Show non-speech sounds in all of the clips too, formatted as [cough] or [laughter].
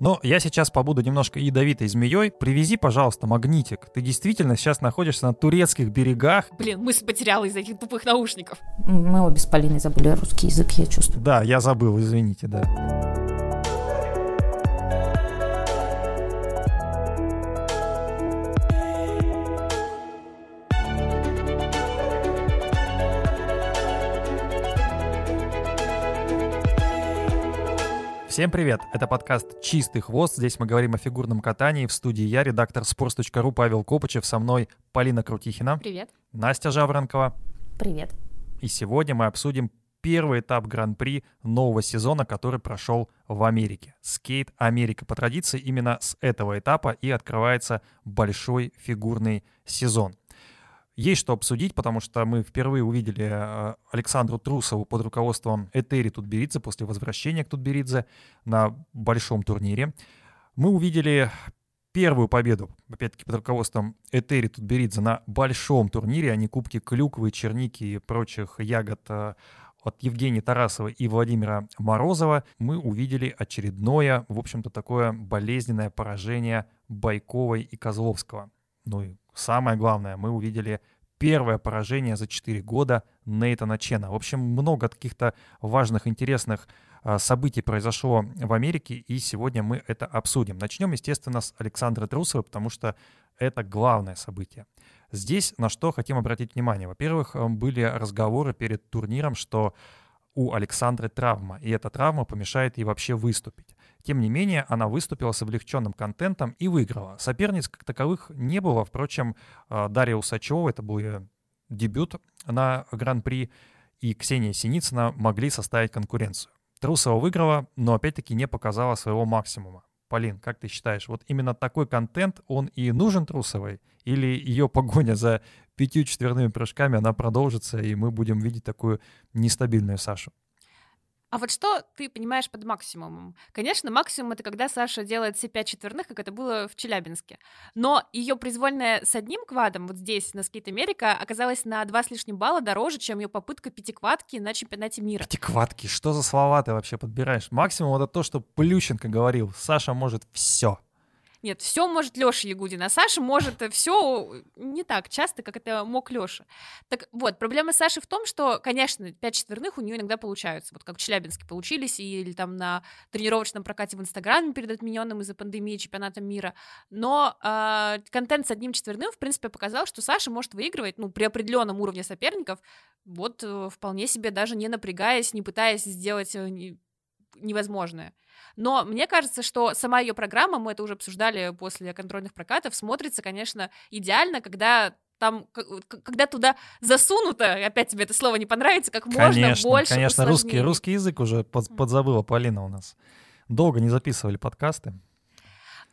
Но я сейчас побуду немножко ядовитой змеей. Привези, пожалуйста, магнитик. Ты действительно сейчас находишься на турецких берегах. Блин, мысль потеряла из этих тупых наушников. Мы обе с Полиной забыли русский язык, я чувствую. Да, я забыл, извините, да. Всем привет! Это подкаст «Чистый хвост». Здесь мы говорим о фигурном катании. В студии я, редактор sports.ru Павел Копычев. Со мной Полина Крутихина. Привет. Настя Жаворонкова. Привет. И сегодня мы обсудим первый этап Гран-при нового сезона, который прошел в Америке. Скейт Америка. По традиции именно с этого этапа и открывается большой фигурный сезон. Есть что обсудить, потому что мы впервые увидели э, Александру Трусову под руководством Этери Тутберидзе после возвращения к Тутберидзе на большом турнире. Мы увидели первую победу, опять-таки под руководством Этери Тутберидзе на большом турнире, а не кубки клюквы, черники и прочих ягод э, от Евгения Тарасова и Владимира Морозова, мы увидели очередное, в общем-то, такое болезненное поражение Байковой и Козловского. Ну и самое главное, мы увидели первое поражение за 4 года Нейтана Чена. В общем, много каких-то важных, интересных а, событий произошло в Америке, и сегодня мы это обсудим. Начнем, естественно, с Александра Трусовой, потому что это главное событие. Здесь на что хотим обратить внимание. Во-первых, э, были разговоры перед турниром, что у Александры травма, и эта травма помешает ей вообще выступить. Тем не менее, она выступила с облегченным контентом и выиграла. Соперниц как таковых не было. Впрочем, а, Дарья Усачева, это был ее дебют на Гран-при, и Ксения Синицына могли составить конкуренцию. Трусова выиграла, но опять-таки не показала своего максимума. Полин, как ты считаешь, вот именно такой контент, он и нужен Трусовой? Или ее погоня за пятью четверными прыжками, она продолжится, и мы будем видеть такую нестабильную Сашу? А вот что ты понимаешь под максимумом? Конечно, максимум это когда Саша делает все пять четверных, как это было в Челябинске. Но ее произвольная с одним квадом, вот здесь, на Скейт Америка, оказалась на два с лишним балла дороже, чем ее попытка пятиквадки на чемпионате мира. Пятиквадки? Что за слова ты вообще подбираешь? Максимум это то, что Плющенко говорил. Саша может все. Нет, все может Леша Ягудин, а Саша может все не так часто, как это мог Леша. Так вот, проблема Саши в том, что, конечно, пять четверных у нее иногда получаются, вот как в Челябинске получились, или там на тренировочном прокате в Инстаграме перед отмененным из-за пандемии чемпионатом мира, но э, контент с одним четверным, в принципе, показал, что Саша может выигрывать, ну, при определенном уровне соперников, вот э, вполне себе даже не напрягаясь, не пытаясь сделать э, невозможное. Но мне кажется, что сама ее программа, мы это уже обсуждали после контрольных прокатов, смотрится, конечно, идеально, когда там, когда туда засунуто, опять тебе это слово не понравится, как конечно, можно больше Конечно, русский, русский язык уже под, подзабыла Полина у нас. Долго не записывали подкасты.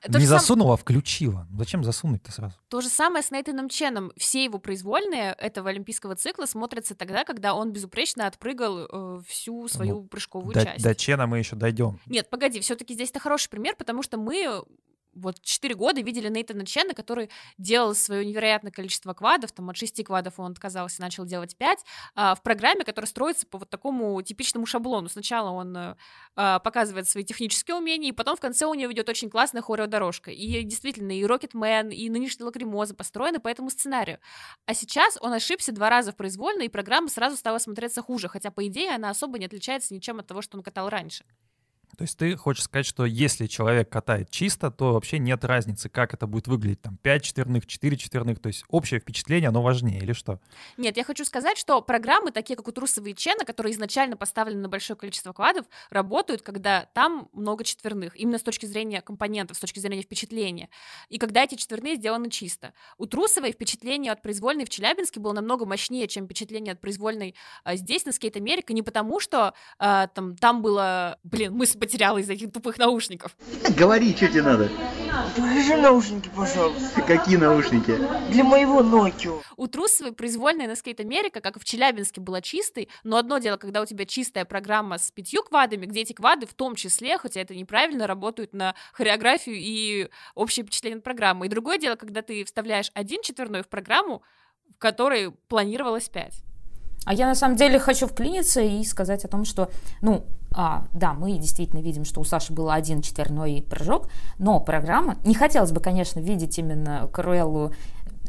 То не засунула, сам... а включила. Зачем засунуть-то сразу? То же самое с Нейтаном Ченом. Все его произвольные этого олимпийского цикла смотрятся тогда, когда он безупречно отпрыгал э, всю свою ну, прыжковую до, часть. До Чена мы еще дойдем. Нет, погоди, все-таки здесь это хороший пример, потому что мы вот 4 года видели Нейтана Чена, который делал свое невероятное количество квадов, там от 6 квадов он отказался, начал делать 5, а, в программе, которая строится по вот такому типичному шаблону. Сначала он а, показывает свои технические умения, и потом в конце у него идет очень классная хореодорожка. И действительно, и Рокетмен, и нынешний Лакримоза построены по этому сценарию. А сейчас он ошибся два раза в произвольно, и программа сразу стала смотреться хуже, хотя, по идее, она особо не отличается ничем от того, что он катал раньше. То есть ты хочешь сказать, что если человек катает чисто, то вообще нет разницы, как это будет выглядеть, там, 5 четверных, 4 четверных, то есть общее впечатление, оно важнее или что? Нет, я хочу сказать, что программы, такие как у Трусова и Чена, которые изначально поставлены на большое количество квадов, работают, когда там много четверных, именно с точки зрения компонентов, с точки зрения впечатления, и когда эти четверные сделаны чисто. У Трусовой впечатление от произвольной в Челябинске было намного мощнее, чем впечатление от произвольной а, здесь, на Скейт Америка, не потому что а, там, там было, блин, мы с потеряла из этих тупых наушников. Говори, что тебе надо. Покажи наушники, пожалуйста. Какие наушники? Для моего Nokia. У Трусовой произвольная на Скейт Америка, как и в Челябинске, была чистой, но одно дело, когда у тебя чистая программа с пятью квадами, где эти квады в том числе, хотя это неправильно, работают на хореографию и общее впечатление от программы. И другое дело, когда ты вставляешь один четверной в программу, в которой планировалось пять. А я на самом деле хочу вклиниться и сказать о том, что, ну, а, да, мы действительно видим, что у Саши был один четверной прыжок, но программа, не хотелось бы, конечно, видеть именно Каруэллу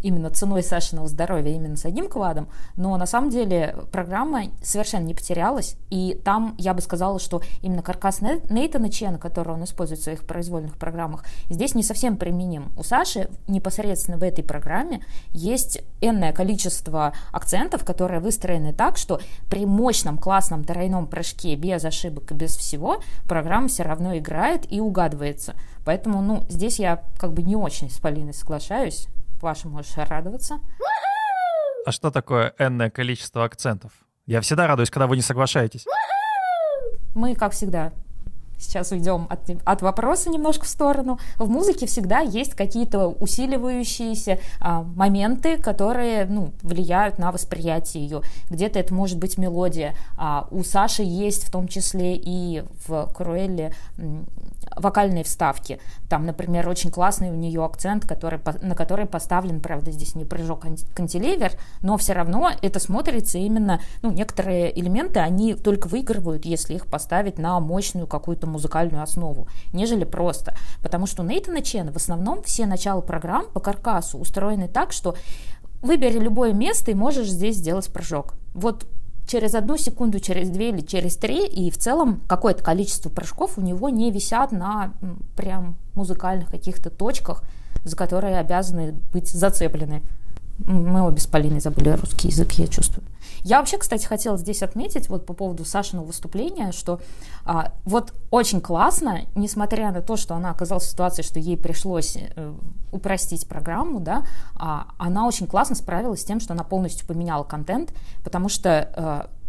именно ценой Сашиного здоровья, именно с одним квадом, но на самом деле программа совершенно не потерялась, и там я бы сказала, что именно каркас Нейтана Чена, который он использует в своих произвольных программах, здесь не совсем применим. У Саши непосредственно в этой программе есть энное количество акцентов, которые выстроены так, что при мощном классном тройном прыжке без ошибок и без всего программа все равно играет и угадывается. Поэтому, ну, здесь я как бы не очень с Полиной соглашаюсь. Паша, можешь радоваться. А что такое энное количество акцентов? Я всегда радуюсь, когда вы не соглашаетесь. Мы, как всегда, сейчас уйдем от, от вопроса немножко в сторону. В музыке всегда есть какие-то усиливающиеся а, моменты, которые ну, влияют на восприятие ее. Где-то это может быть мелодия. А у Саши есть в том числе и в Круэлле вокальные вставки. Там, например, очень классный у нее акцент, который, на который поставлен, правда, здесь не прыжок кантилевер, но все равно это смотрится именно, ну, некоторые элементы, они только выигрывают, если их поставить на мощную какую-то музыкальную основу, нежели просто. Потому что у Нейтана Чена в основном все начала программ по каркасу устроены так, что выбери любое место и можешь здесь сделать прыжок. Вот через одну секунду, через две или через три, и в целом какое-то количество прыжков у него не висят на прям музыкальных каких-то точках, за которые обязаны быть зацеплены. Мы обе с Полиной забыли русский язык, я чувствую. Я вообще, кстати, хотела здесь отметить вот по поводу Сашиного выступления, что а, вот очень классно, несмотря на то, что она оказалась в ситуации, что ей пришлось э, упростить программу, да, а, она очень классно справилась с тем, что она полностью поменяла контент, потому что э,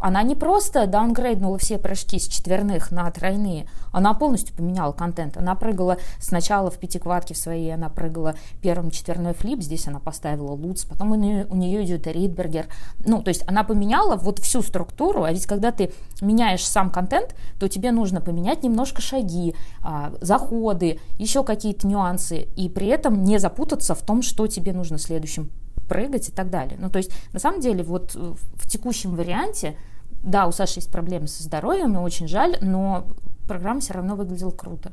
она не просто даунгрейднула все прыжки с четверных на тройные, она полностью поменяла контент. Она прыгала сначала в пятиквадке в своей, она прыгала первым четверной флип, здесь она поставила луц, потом у нее, у нее идет ридбергер. Ну, то есть она поменяла вот всю структуру, а ведь когда ты меняешь сам контент, то тебе нужно поменять немножко шаги, а, заходы, еще какие-то нюансы, и при этом не запутаться в том, что тебе нужно следующим прыгать и так далее. Ну, то есть, на самом деле, вот в текущем варианте да, у Саши есть проблемы со здоровьем, мне очень жаль, но программа все равно выглядела круто.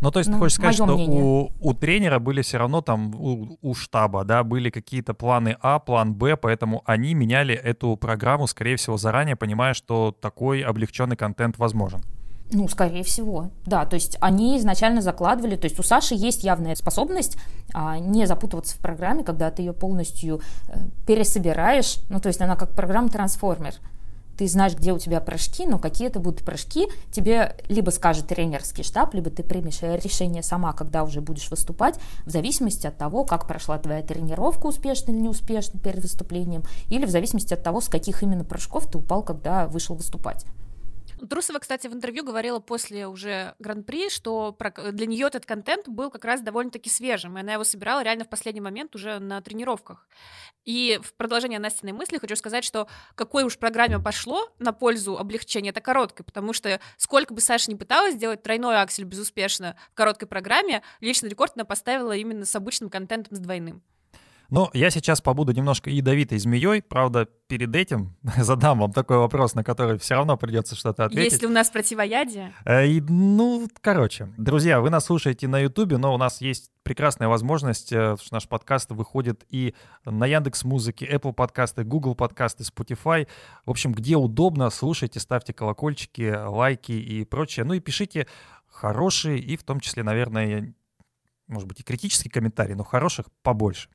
Ну, то есть ну, ты хочешь сказать, что у, у тренера были все равно там, у, у штаба, да, были какие-то планы А, план Б, поэтому они меняли эту программу, скорее всего, заранее, понимая, что такой облегченный контент возможен. Ну, скорее всего, да. То есть они изначально закладывали, то есть у Саши есть явная способность а, не запутываться в программе, когда ты ее полностью э, пересобираешь. Ну, то есть она как программа-трансформер ты знаешь, где у тебя прыжки, но какие это будут прыжки, тебе либо скажет тренерский штаб, либо ты примешь решение сама, когда уже будешь выступать, в зависимости от того, как прошла твоя тренировка, успешно или неуспешно перед выступлением, или в зависимости от того, с каких именно прыжков ты упал, когда вышел выступать. Трусова, кстати, в интервью говорила после уже Гран-при, что для нее этот контент был как раз довольно-таки свежим, и она его собирала реально в последний момент уже на тренировках. И в продолжение Настиной мысли хочу сказать, что какой уж программе пошло на пользу облегчения, это короткой, потому что сколько бы Саша не пыталась сделать тройной аксель безуспешно в короткой программе, личный рекорд она поставила именно с обычным контентом с двойным. Но я сейчас побуду немножко ядовитой змеей. Правда, перед этим [laughs] задам вам такой вопрос, на который все равно придется что-то ответить. Есть ли у нас противоядие? Э, и, ну, короче, друзья, вы нас слушаете на Ютубе, но у нас есть прекрасная возможность, э, что наш подкаст выходит и на Яндекс Музыке, Apple подкасты, Google подкасты, Spotify. В общем, где удобно, слушайте, ставьте колокольчики, лайки и прочее. Ну и пишите хорошие и в том числе, наверное, может быть, и критические комментарии, но хороших побольше.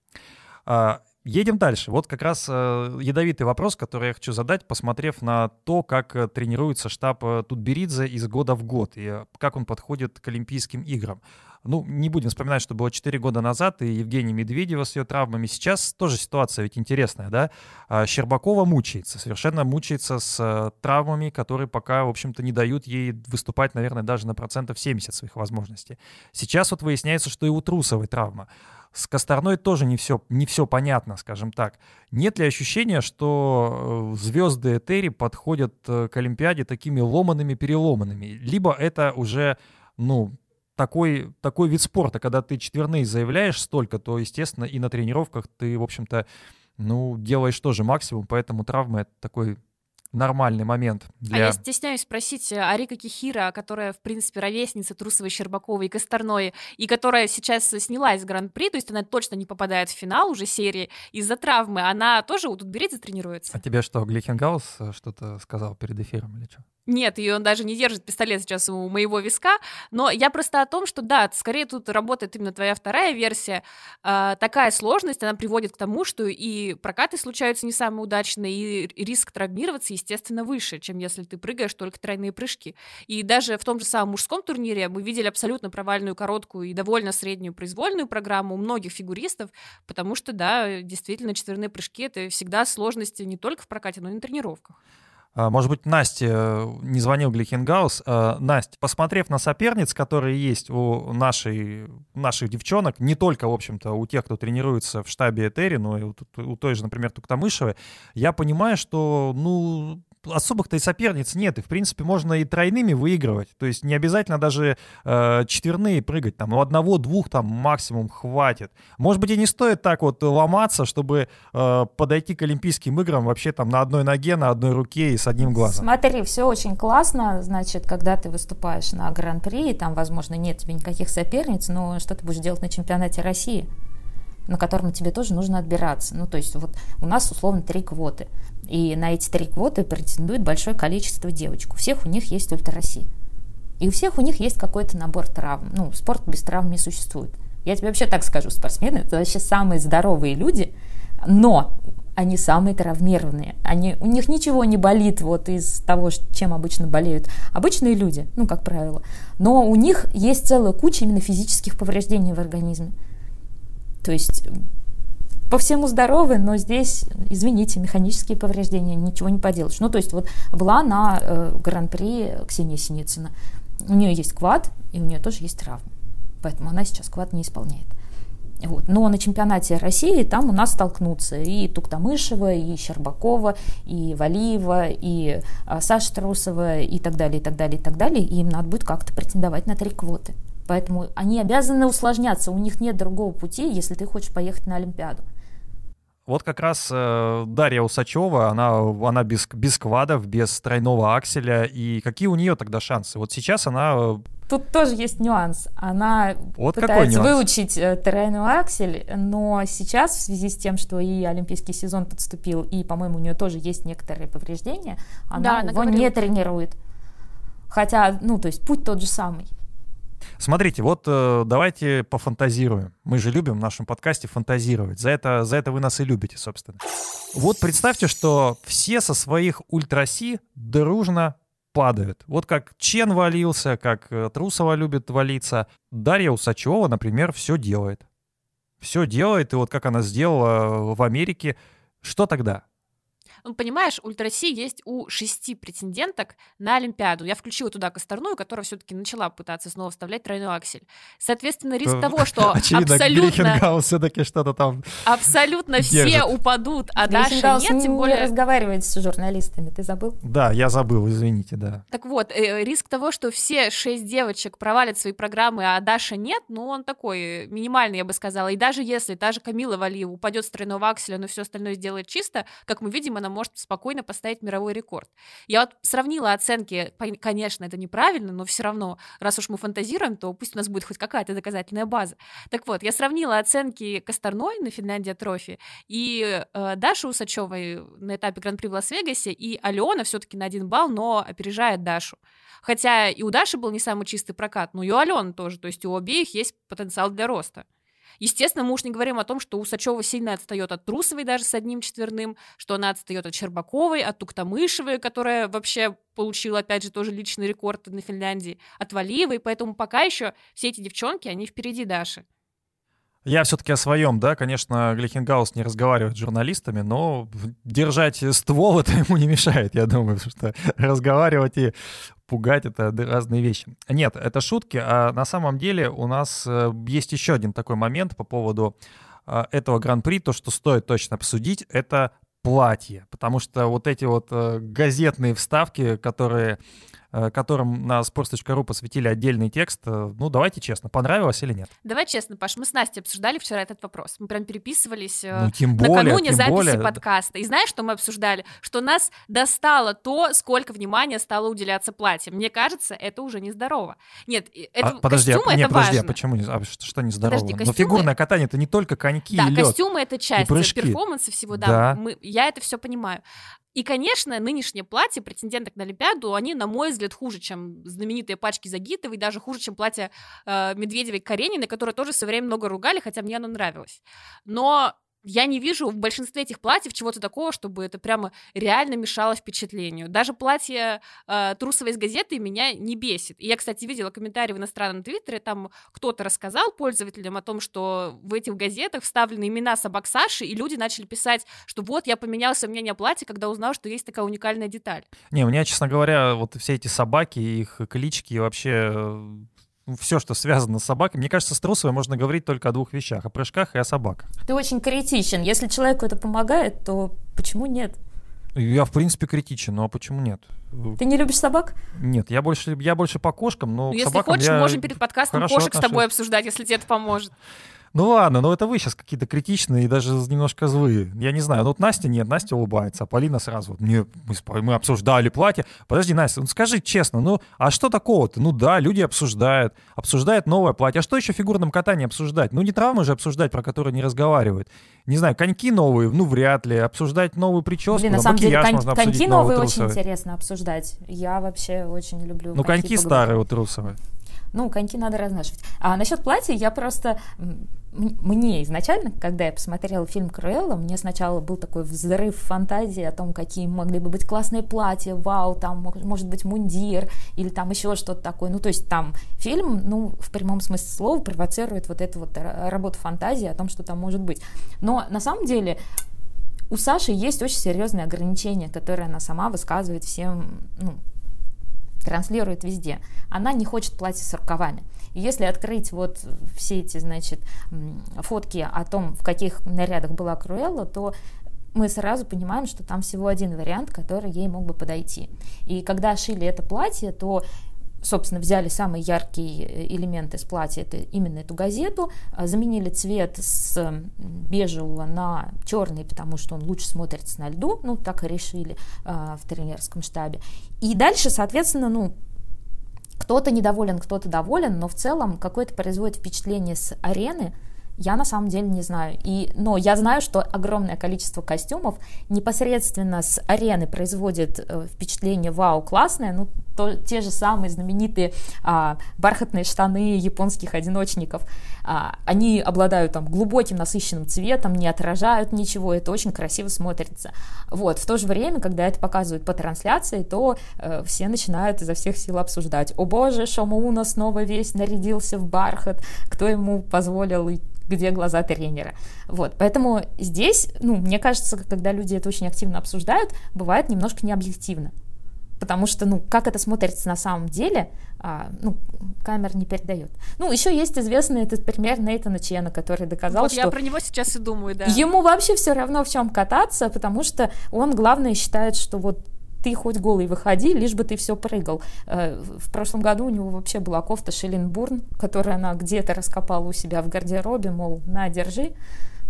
А, едем дальше. Вот как раз э, ядовитый вопрос, который я хочу задать, посмотрев на то, как э, тренируется штаб э, Тутберидзе из года в год и как он подходит к Олимпийским играм. Ну, не будем вспоминать, что было 4 года назад, и Евгения Медведева с ее травмами. Сейчас тоже ситуация ведь интересная, да? А Щербакова мучается, совершенно мучается с травмами, которые пока, в общем-то, не дают ей выступать, наверное, даже на процентов 70 своих возможностей. Сейчас вот выясняется, что и у Трусовой травма. С Косторной тоже не все, не все понятно, скажем так. Нет ли ощущения, что э, звезды Этери подходят э, к Олимпиаде такими ломанными-переломанными? Либо это уже, ну, такой, такой вид спорта, когда ты четверные заявляешь столько, то, естественно, и на тренировках ты, в общем-то, ну, делаешь тоже максимум, поэтому травма — это такой нормальный момент А я для... стесняюсь спросить э, о Рика Кихира, которая, в принципе, ровесница Трусовой, Щербаковой и Косторной, и которая сейчас снялась с Гран-при, то есть она точно не попадает в финал уже серии из-за травмы. Она тоже у Тутберидзе тренируется? А тебе что, Глихенгаус э, что-то сказал перед эфиром или что? Нет, и он даже не держит пистолет сейчас у моего виска, но я просто о том, что да, скорее тут работает именно твоя вторая версия. А, такая сложность, она приводит к тому, что и прокаты случаются не самые удачные, и риск травмироваться, естественно, выше, чем если ты прыгаешь только тройные прыжки. И даже в том же самом мужском турнире мы видели абсолютно провальную короткую и довольно среднюю произвольную программу у многих фигуристов, потому что, да, действительно, четверные прыжки — это всегда сложности не только в прокате, но и на тренировках. А, Может быть, Насте э, не звонил Глихенгаус. А, Настя, посмотрев на соперниц, которые есть у нашей, наших девчонок, не только, в общем-то, у тех, кто тренируется в штабе Этери, но и у, у той же, например, Туктамышевой, я понимаю, что, ну, особых-то и соперниц нет, и, в принципе, можно и тройными выигрывать. То есть не обязательно даже э, четверные прыгать, там, у одного-двух там максимум хватит. Может быть, и не стоит так вот ломаться, чтобы э, подойти к Олимпийским играм вообще там на одной ноге, на одной руке и с одним глазом. Смотри, все очень классно, значит, когда ты выступаешь на Гран-при, и там, возможно, нет тебе никаких соперниц, но что ты будешь делать на чемпионате России? На котором тебе тоже нужно отбираться. Ну, то есть вот у нас условно три квоты. И на эти три квоты претендует большое количество девочек. У всех у них есть ультраси. И у всех у них есть какой-то набор травм. Ну, спорт без травм не существует. Я тебе вообще так скажу, спортсмены это вообще самые здоровые люди, но они самые травмированные. Они, у них ничего не болит вот из того, чем обычно болеют обычные люди, ну, как правило. Но у них есть целая куча именно физических повреждений в организме. То есть по всему здоровы, но здесь, извините, механические повреждения, ничего не поделаешь. Ну, то есть вот была на э, Гран-при Ксения Синицына. У нее есть квад, и у нее тоже есть травма. Поэтому она сейчас квад не исполняет. Вот. Но на чемпионате России там у нас столкнутся и Туктамышева, и Щербакова, и Валиева, и а, Саша Трусова, и так далее, и так далее, и так далее. И им надо будет как-то претендовать на три квоты. Поэтому они обязаны усложняться, у них нет другого пути, если ты хочешь поехать на Олимпиаду. Вот как раз э, Дарья Усачева, она, она без, без квадов, без тройного акселя. И какие у нее тогда шансы? Вот сейчас она... э, Тут тоже есть нюанс. Она Вот какой пытается нюанс? выучить э, тройной аксель, но сейчас в связи с тем, что и олимпийский сезон подступил, и, по-моему, у нее тоже есть некоторые повреждения, Да, она она его не говорила. тренирует. Хотя, ну, то есть путь тот же самый. Смотрите, вот э, давайте пофантазируем. Мы же любим в нашем подкасте фантазировать. За это, за это вы нас и любите, собственно. Вот представьте, что все со своих ультраси дружно падают. Вот как Чен валился, как э, Трусова любит валиться. Дарья Усачева, например, все делает. Все делает, и вот как она сделала в Америке. Что тогда? Ну, понимаешь, ультраси есть у шести претенденток на Олимпиаду. Я включила туда Косторную, которая все-таки начала пытаться снова вставлять тройной аксель. Соответственно, риск Э, того, что [laughs] Очевидно, абсолютно, все-таки что-то там... абсолютно все упадут, а Даша нет, не тем более... разговаривает с журналистами, ты забыл? Да, я забыл, извините, да. Так вот, э, риск того, что все шесть девочек провалят свои программы, а Даша нет, ну, он такой э, минимальный, я бы сказала. И даже если та же Камила Валиева упадет с тройного акселя, но все остальное сделает чисто, как мы видим, она может спокойно поставить мировой рекорд. Я вот сравнила оценки, конечно, это неправильно, но все равно, раз уж мы фантазируем, то пусть у нас будет хоть какая-то доказательная база. Так вот, я сравнила оценки Косторной на Финляндия Трофи и э, Даши Усачевой на этапе Гран-при в Лас-Вегасе, и Алена все-таки на один балл, но опережает Дашу. Хотя и у Даши был не самый чистый прокат, но и у Алены тоже, то есть у обеих есть потенциал для роста. Естественно, мы уж не говорим о том, что Усачева сильно отстает от Трусовой даже с одним четверным, что она отстает от Щербаковой, от Туктамышевой, которая вообще получила, опять же, тоже личный рекорд на Финляндии, от Валиевой, поэтому пока еще все эти девчонки, они впереди Даши. Я все-таки о своем, да, конечно, Глихенгаус не разговаривает с журналистами, но держать ствол [laughs] это ему не мешает, я думаю, потому что разговаривать и пугать это разные вещи. Нет, это шутки, а на самом деле у нас э, есть еще один такой момент по поводу э, этого гран-при, то, что стоит точно обсудить, это платье, потому что вот эти вот э, газетные вставки, которые которым на sports.ru посвятили отдельный текст. Э, Ну, давайте честно, понравилось или нет? Давай честно, Паш, мы с Настей обсуждали вчера этот вопрос. Мы прям переписывались э, Ну, тем более, накануне тем записи более. подкаста. И знаешь, что мы обсуждали? Что нас достало то, сколько внимания стало уделяться платьям. Мне кажется, это уже нездорово. Нет, и это А, подожди, а, костюмы не, это подожди, а важно. почему не, а что, что нездорово? Подожди, Но костюмы- фигурное катание это не только коньки Да, и лед. костюмы это часть перформанса всего, да. Да. Мы, я это все понимаю. И, конечно, нынешние платья претенденток на Олимпиаду, они, на мой взгляд, хуже, чем знаменитые пачки Загитовой, даже хуже, чем платье э, Медведевой Карениной, которые тоже со временем много ругали, хотя мне оно нравилось. Но я не вижу в большинстве этих платьев чего-то такого, чтобы это прямо реально мешало впечатлению. Даже платье э, Трусова из газеты меня не бесит. И я, кстати, видела комментарии в иностранном твиттере, там кто-то рассказал пользователям о том, что в этих газетах вставлены имена собак Саши, и люди начали писать, что вот, я поменял свое мнение о платье, когда узнал, что есть такая уникальная деталь. Не, у меня, честно говоря, вот все эти собаки, их клички и вообще все, что связано с собакой, мне кажется, с Трусовой можно говорить только о двух вещах, о прыжках и о собаках. Ты очень критичен. Если человеку это помогает, то почему нет? Я, в принципе, критичен, ну а почему нет? Ты не любишь собак? Нет, я больше, я больше по кошкам, но Ну, к если собакам хочешь, я можем перед подкастом кошек с тобой отношусь. обсуждать, если тебе это поможет. Ну ладно, но это вы сейчас какие-то критичные и даже немножко злые. Я не знаю, ну вот Настя нет, Настя улыбается, а Полина сразу, вот, мне, мы, мы обсуждали платье. Подожди, Настя, ну скажи честно, ну а что такого-то? Ну да, люди обсуждают, обсуждают новое платье. А что еще в фигурном катании обсуждать? Ну не травмы же обсуждать, про которые не разговаривают. Не знаю, коньки новые, ну вряд ли. Обсуждать новую прическу, Блин, на ну, самом деле, кон- можно коньки новые очень интересно обсуждать. Я вообще очень люблю Ну коньки поговорить. старые у трусовые. Ну, коньки надо разнашивать. А насчет платья я просто... Мне изначально, когда я посмотрела фильм «Круэлла», мне сначала был такой взрыв фантазии о том, какие могли бы быть классные платья, вау, там может быть мундир или там еще что-то такое. Ну, то есть там фильм, ну, в прямом смысле слова, провоцирует вот эту вот ра- работу фантазии о том, что там может быть. Но на самом деле у Саши есть очень серьезные ограничения, которые она сама высказывает всем, ну, транслирует везде. Она не хочет платье с рукавами. Если открыть вот все эти, значит, фотки о том, в каких нарядах была Круэлла, то мы сразу понимаем, что там всего один вариант, который ей мог бы подойти. И когда шили это платье, то собственно, взяли самые яркие э, элементы из платья, это именно эту газету, а, заменили цвет с бежевого на черный, потому что он лучше смотрится на льду, ну, так и решили а, в тренерском штабе. И дальше, соответственно, ну, кто-то недоволен, кто-то доволен, но в целом какое-то производит впечатление с арены, я на самом деле не знаю. И, но я знаю, что огромное количество костюмов непосредственно с арены производит э, впечатление «Вау, классное!» Ну, то, те же самые знаменитые а, бархатные штаны японских одиночников. А, они обладают там глубоким насыщенным цветом, не отражают ничего, это очень красиво смотрится. Вот. В то же время, когда это показывают по трансляции, то э, все начинают изо всех сил обсуждать. «О боже, Шомуна снова весь нарядился в бархат, кто ему позволил где глаза тренера. Вот, поэтому здесь, ну, мне кажется, когда люди это очень активно обсуждают, бывает немножко необъективно. Потому что, ну, как это смотрится на самом деле, а, ну, камера не передает. Ну, еще есть известный этот пример Нейтана Чена, который доказал, вот что я про него сейчас и думаю, да. ему вообще все равно в чем кататься, потому что он, главное, считает, что вот ты хоть голый выходи, лишь бы ты все прыгал. Э, В прошлом году у него вообще была кофта Шелленбурн, которую она где-то раскопала у себя в гардеробе, мол, на, держи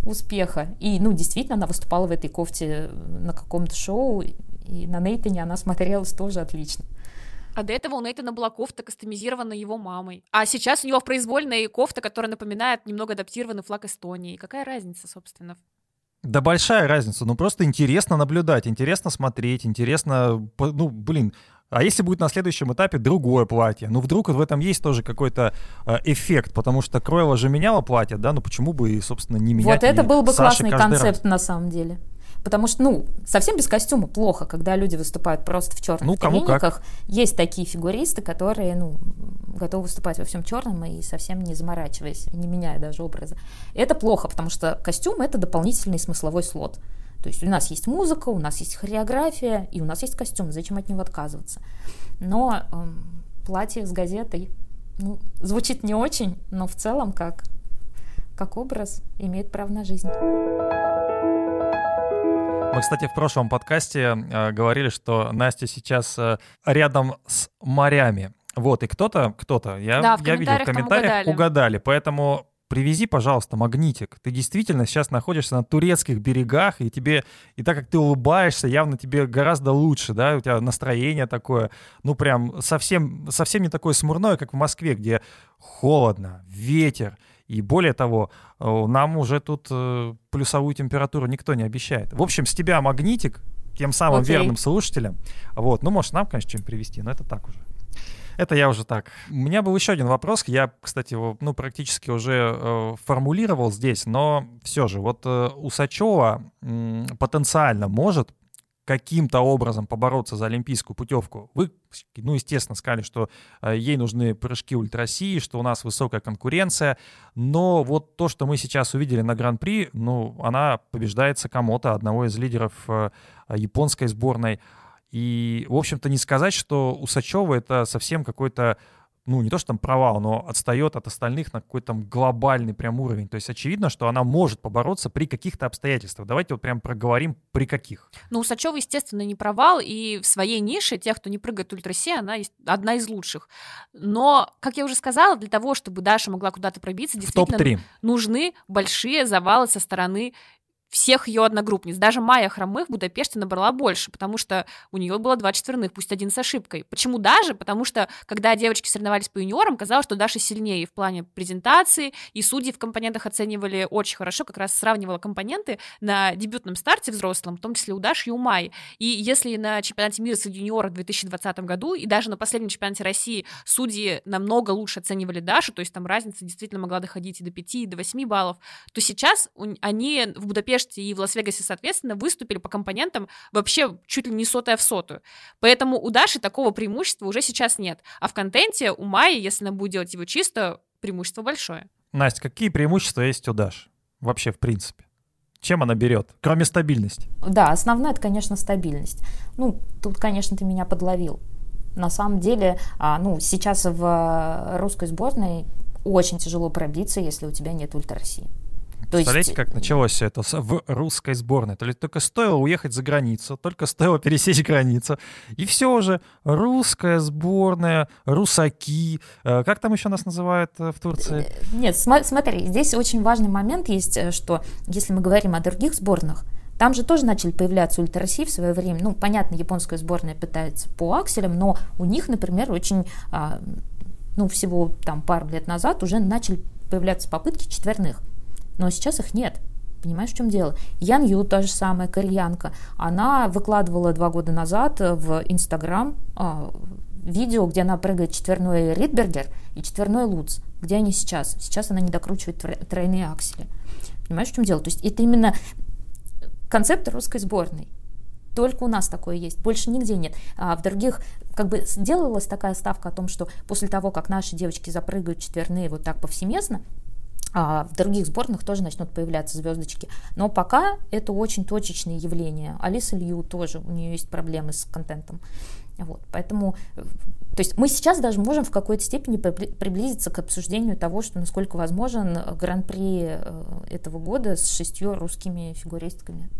успеха. И, ну, действительно, она выступала в этой кофте на каком-то шоу, и на Нейтане она смотрелась тоже отлично. А до этого у Нейтана была кофта, кастомизированная его мамой. А сейчас у него в произвольной кофта, которая напоминает немного адаптированный флаг Эстонии. Какая разница, собственно? Да большая разница, ну просто интересно наблюдать, интересно смотреть, интересно, ну блин, а если будет на следующем этапе другое платье? Ну вдруг в этом есть тоже какой-то э, эффект, потому что Кроева же меняла платье, да, ну почему бы и, собственно, не менять Вот это был бы Саше классный каждый раз? концепт на самом деле. Потому что, ну, совсем без костюма плохо, когда люди выступают просто в черных Ну, кому как. Есть такие фигуристы, которые, ну, готовы выступать во всем черном и совсем не заморачиваясь, не меняя даже образа. Это плохо, потому что костюм это дополнительный смысловой слот. То есть у нас есть музыка, у нас есть хореография, и у нас есть костюм. Зачем от него отказываться? Но эм, платье с газетой ну, звучит не очень, но в целом как, как образ имеет право на жизнь. Мы, кстати, в прошлом подкасте э, говорили, что Настя сейчас э, рядом с морями. Вот, и кто-то, кто-то, я, Да, я видел в комментариях угадали. угадали. Поэтому привези, пожалуйста, магнитик. Ты действительно сейчас находишься на турецких берегах, и тебе, и так как ты улыбаешься, явно тебе гораздо лучше, да, у тебя настроение такое, ну прям совсем, совсем не такое смурное, как в Москве, где холодно, ветер, и более того, э, нам уже тут э, плюсовую температуру никто не обещает. В общем, с тебя магнитик, тем самым Окей. верным слушателям. Вот, ну, может, нам, конечно, что-нибудь привезти, но это так уже. Это я уже так. У меня был еще один вопрос. Я, кстати, его ну, практически уже э, формулировал здесь, но все же, вот э, Усачева м, потенциально может каким-то образом побороться за олимпийскую путевку. Вы, ну, естественно, сказали, что э, ей нужны прыжки ультрассии, что у нас высокая конкуренция, но вот то, что мы сейчас увидели на Гран-при, ну, она побеждает Сакамото, одного из лидеров э, японской сборной. И, в общем-то, не сказать, что Усачева это совсем какой-то, ну, не то что там провал, но отстает от остальных на какой-то там глобальный прям уровень. То есть очевидно, что она может побороться при каких-то обстоятельствах. Давайте вот прям проговорим, при каких. Ну, Усачева, естественно, не провал, и в своей нише, тех, кто не прыгает в ультрасе, она одна из лучших. Но, как я уже сказала, для того, чтобы Даша могла куда-то пробиться, действительно топ-3. нужны большие завалы со стороны всех ее одногруппниц. Даже Майя Хромых в Будапеште набрала больше, потому что у нее было два четверных, пусть один с ошибкой. Почему даже? Потому что, когда девочки соревновались по юниорам, казалось, что Даша сильнее в плане презентации, и судьи в компонентах оценивали очень хорошо, как раз сравнивала компоненты на дебютном старте взрослом, в том числе у Даши и у Майи. И если на чемпионате мира среди юниоров в 2020 году и даже на последнем чемпионате России судьи намного лучше оценивали Дашу, то есть там разница действительно могла доходить и до 5, и до 8 баллов, то сейчас они в Будапеште и в Лас-Вегасе, соответственно, выступили по компонентам вообще чуть ли не сотая в сотую. Поэтому у Даши такого преимущества уже сейчас нет. А в контенте у Майи, если она будет делать его чисто, преимущество большое. Настя, какие преимущества есть у Даши? Вообще, в принципе. Чем она берет? Кроме стабильности. Да, основное это, конечно, стабильность. Ну, тут, конечно, ты меня подловил. На самом деле, а, ну, сейчас в русской сборной очень тяжело пробиться, если у тебя нет ультра России. То Представляете, как началось все это в русской сборной? То есть только стоило уехать за границу, только стоило пересечь границу, и все уже. Русская сборная, русаки. Э, Как там еще нас называют э, в Турции? Нет, сма- смотри, здесь очень важный момент есть, э, что если мы говорим о других сборных, там же тоже начали появляться ультра России в свое время. Ну, понятно, японская сборная пытается по акселям, но у них, например, очень, а, ну, всего там пару лет назад уже начали появляться попытки четверных. Но сейчас их нет. Понимаешь, в чем дело? Ян Ю, та же самая кореянка, она выкладывала два года назад в Инстаграм а, видео, где она прыгает четверной Ридбергер и четверной Луц. Где они сейчас? Сейчас она не докручивает тро- тройные аксели. Понимаешь, в чем дело? То есть это именно концепт русской сборной. Только у нас такое есть, больше нигде нет. А в других, как бы сделалась такая ставка о том, что после того, как наши девочки запрыгают четверные вот так повсеместно, в других сборных тоже начнут появляться звездочки. Но пока это очень точечные явления. Алиса Лью тоже, у нее есть проблемы с контентом. Вот, поэтому, э, то есть мы сейчас даже можем в какой-то степени прибли- приблизиться к обсуждению того, что насколько возможен гран-при э, этого года с шестью русскими фигуристками.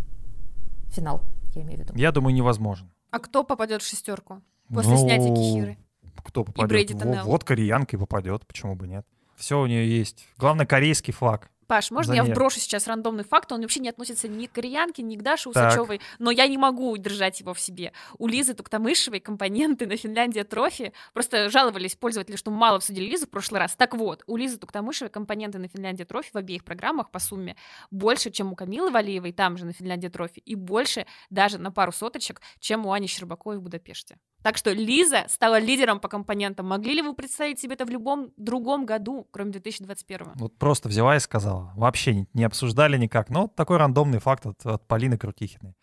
Финал, я имею в виду. Я думаю, невозможен. А кто попадет в шестерку после Ну, снятия Кихиры? Кто попадет? Брейди Во- вот кореянка и попадет, почему бы нет. Все у нее есть. Главное, корейский флаг. Паш, можно За я вброшу сейчас рандомный факт? Он вообще не относится ни к кореянке, ни к Даше. Усачевой, но я не могу удержать его в себе. У Лизы Туктамышевой компоненты на Финляндия Трофи просто жаловались пользователи, что мало обсудили Лизу в прошлый раз. Так вот, у Лизы Туктамышевой компоненты на Финляндия Трофи в обеих программах по сумме больше, чем у Камилы Валиевой, там же на Финляндия Трофи, и больше даже на пару соточек, чем у Ани Щербаковой в Будапеште. Так что Лиза стала лидером по компонентам. Могли ли вы представить себе это в любом другом году, кроме 2021? Вот просто взяла и сказала. Вообще не, не обсуждали никак. Но такой рандомный факт от, от Полины Крутихиной.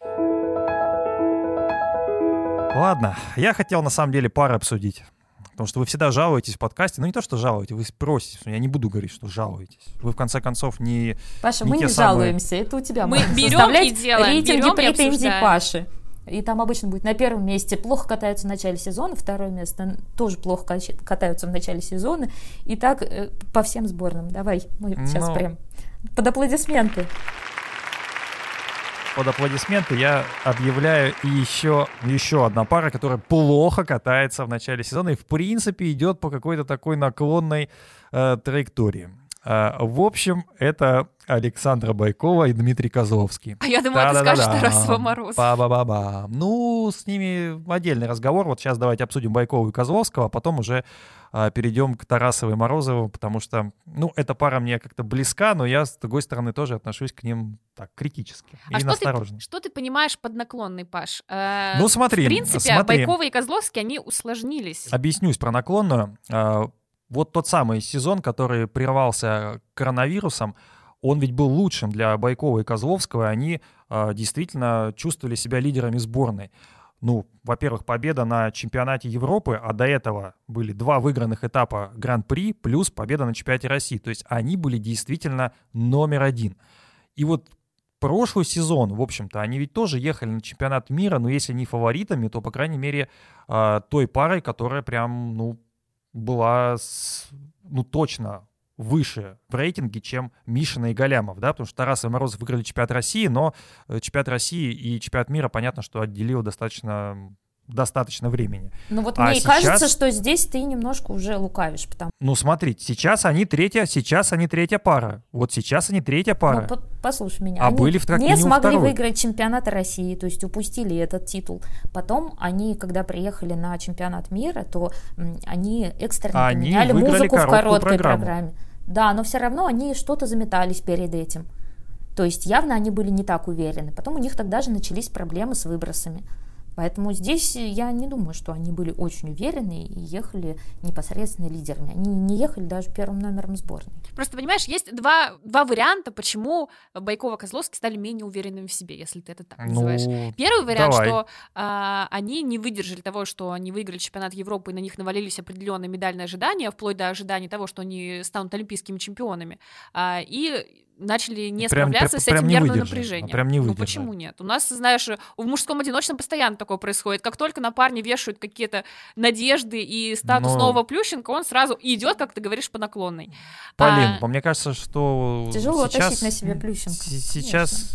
Ладно, я хотел на самом деле пары обсудить. Потому что вы всегда жалуетесь в подкасте. Ну не то, что жалуете, вы спросите. Я не буду говорить, что жалуетесь. Вы в конце концов не... Паша, Не мы те не самые. жалуемся, это у тебя. Мы берем и делаем, рейтинги берем и претензий обсуждаем. Паши. И там обычно будет на первом месте плохо катаются в начале сезона, второе место тоже плохо катаются в начале сезона. И так э, по всем сборным. Давай, мы сейчас Ну. прям под аплодисменты. под аплодисменты я объявляю и еще, еще одна пара, которая плохо катается в начале сезона и в принципе идет по какой-то такой наклонной э, траектории. Э, в общем, это Александра Байкова и Дмитрий Козловский. А я думала, ты скажешь Тарасова Мороз. Ба-ба-ба-ба. Ну, с ними отдельный разговор. Вот сейчас давайте обсудим Байкова и Козловского, а потом уже а, перейдем к Тарасовой и Морозову, потому что, ну, эта пара мне как-то близка, но я, с другой стороны, тоже отношусь к ним так, критически а и что настороженно. Ты, что ты понимаешь под наклонный, Паш? Э, Ну, смотри, В принципе, смотри. Байкова и Козловский, они усложнились. Объяснюсь про наклонную. Вот тот самый сезон, который прервался коронавирусом, он ведь был лучшим для Байкова и Козловского, они а, действительно чувствовали себя лидерами сборной. Ну, во-первых, победа на чемпионате Европы, а до этого были два выигранных этапа Гран-при плюс победа на чемпионате России. То есть они были действительно номер один. И вот прошлый сезон, в общем-то, они ведь тоже ехали на чемпионат мира, но если не фаворитами, то, по крайней мере, а, той парой, которая прям, ну, была, с- ну, точно выше в рейтинге, чем Мишина и Галямов, да, потому что Тарас и Морозов выиграли чемпионат России, но э, чемпионат России и чемпионат мира, понятно, что отделило достаточно, достаточно времени. Ну вот А мне сейчас- кажется, что здесь ты немножко уже лукавишь, потому Ну, смотрите, сейчас они третья, сейчас они третья пара. Вот сейчас они третья пара. Ну, по- послушай меня. А они были в- как не смогли второй. выиграть чемпионат России, то есть упустили этот титул. Потом они, когда приехали на чемпионат мира, то они экстренно Они поменяли музыку в короткой программу. программе. Да, но все равно они что-то заметались перед этим. То есть явно они были не так уверены. Потом у них тогда же начались проблемы с выбросами. Поэтому здесь я не думаю, что они были очень уверены и ехали непосредственно лидерами. Они не ехали даже первым номером сборной. Просто, понимаешь, есть два, два варианта, почему Байкова Козловский стали менее уверенными в себе, если ты это так называешь. Ну, Первый вариант, давай. что а, они не выдержали того, что они выиграли чемпионат Европы, и на них навалились определенные медальные ожидания, вплоть до ожидания того, что они станут олимпийскими чемпионами, а, и начали не Прям- справляться прям- с этим прям не нервным выдержали. напряжением. А прям не ну почему нет? У нас, знаешь, в мужском одиночном постоянно такое происходит. Как только на парня вешают какие-то надежды и статус Но- нового Плющенко, он сразу идет, как ты говоришь, по наклонной. Полин, А, мне кажется, что Тяжело сейчас, тащить на себе Плющенко, с- Сейчас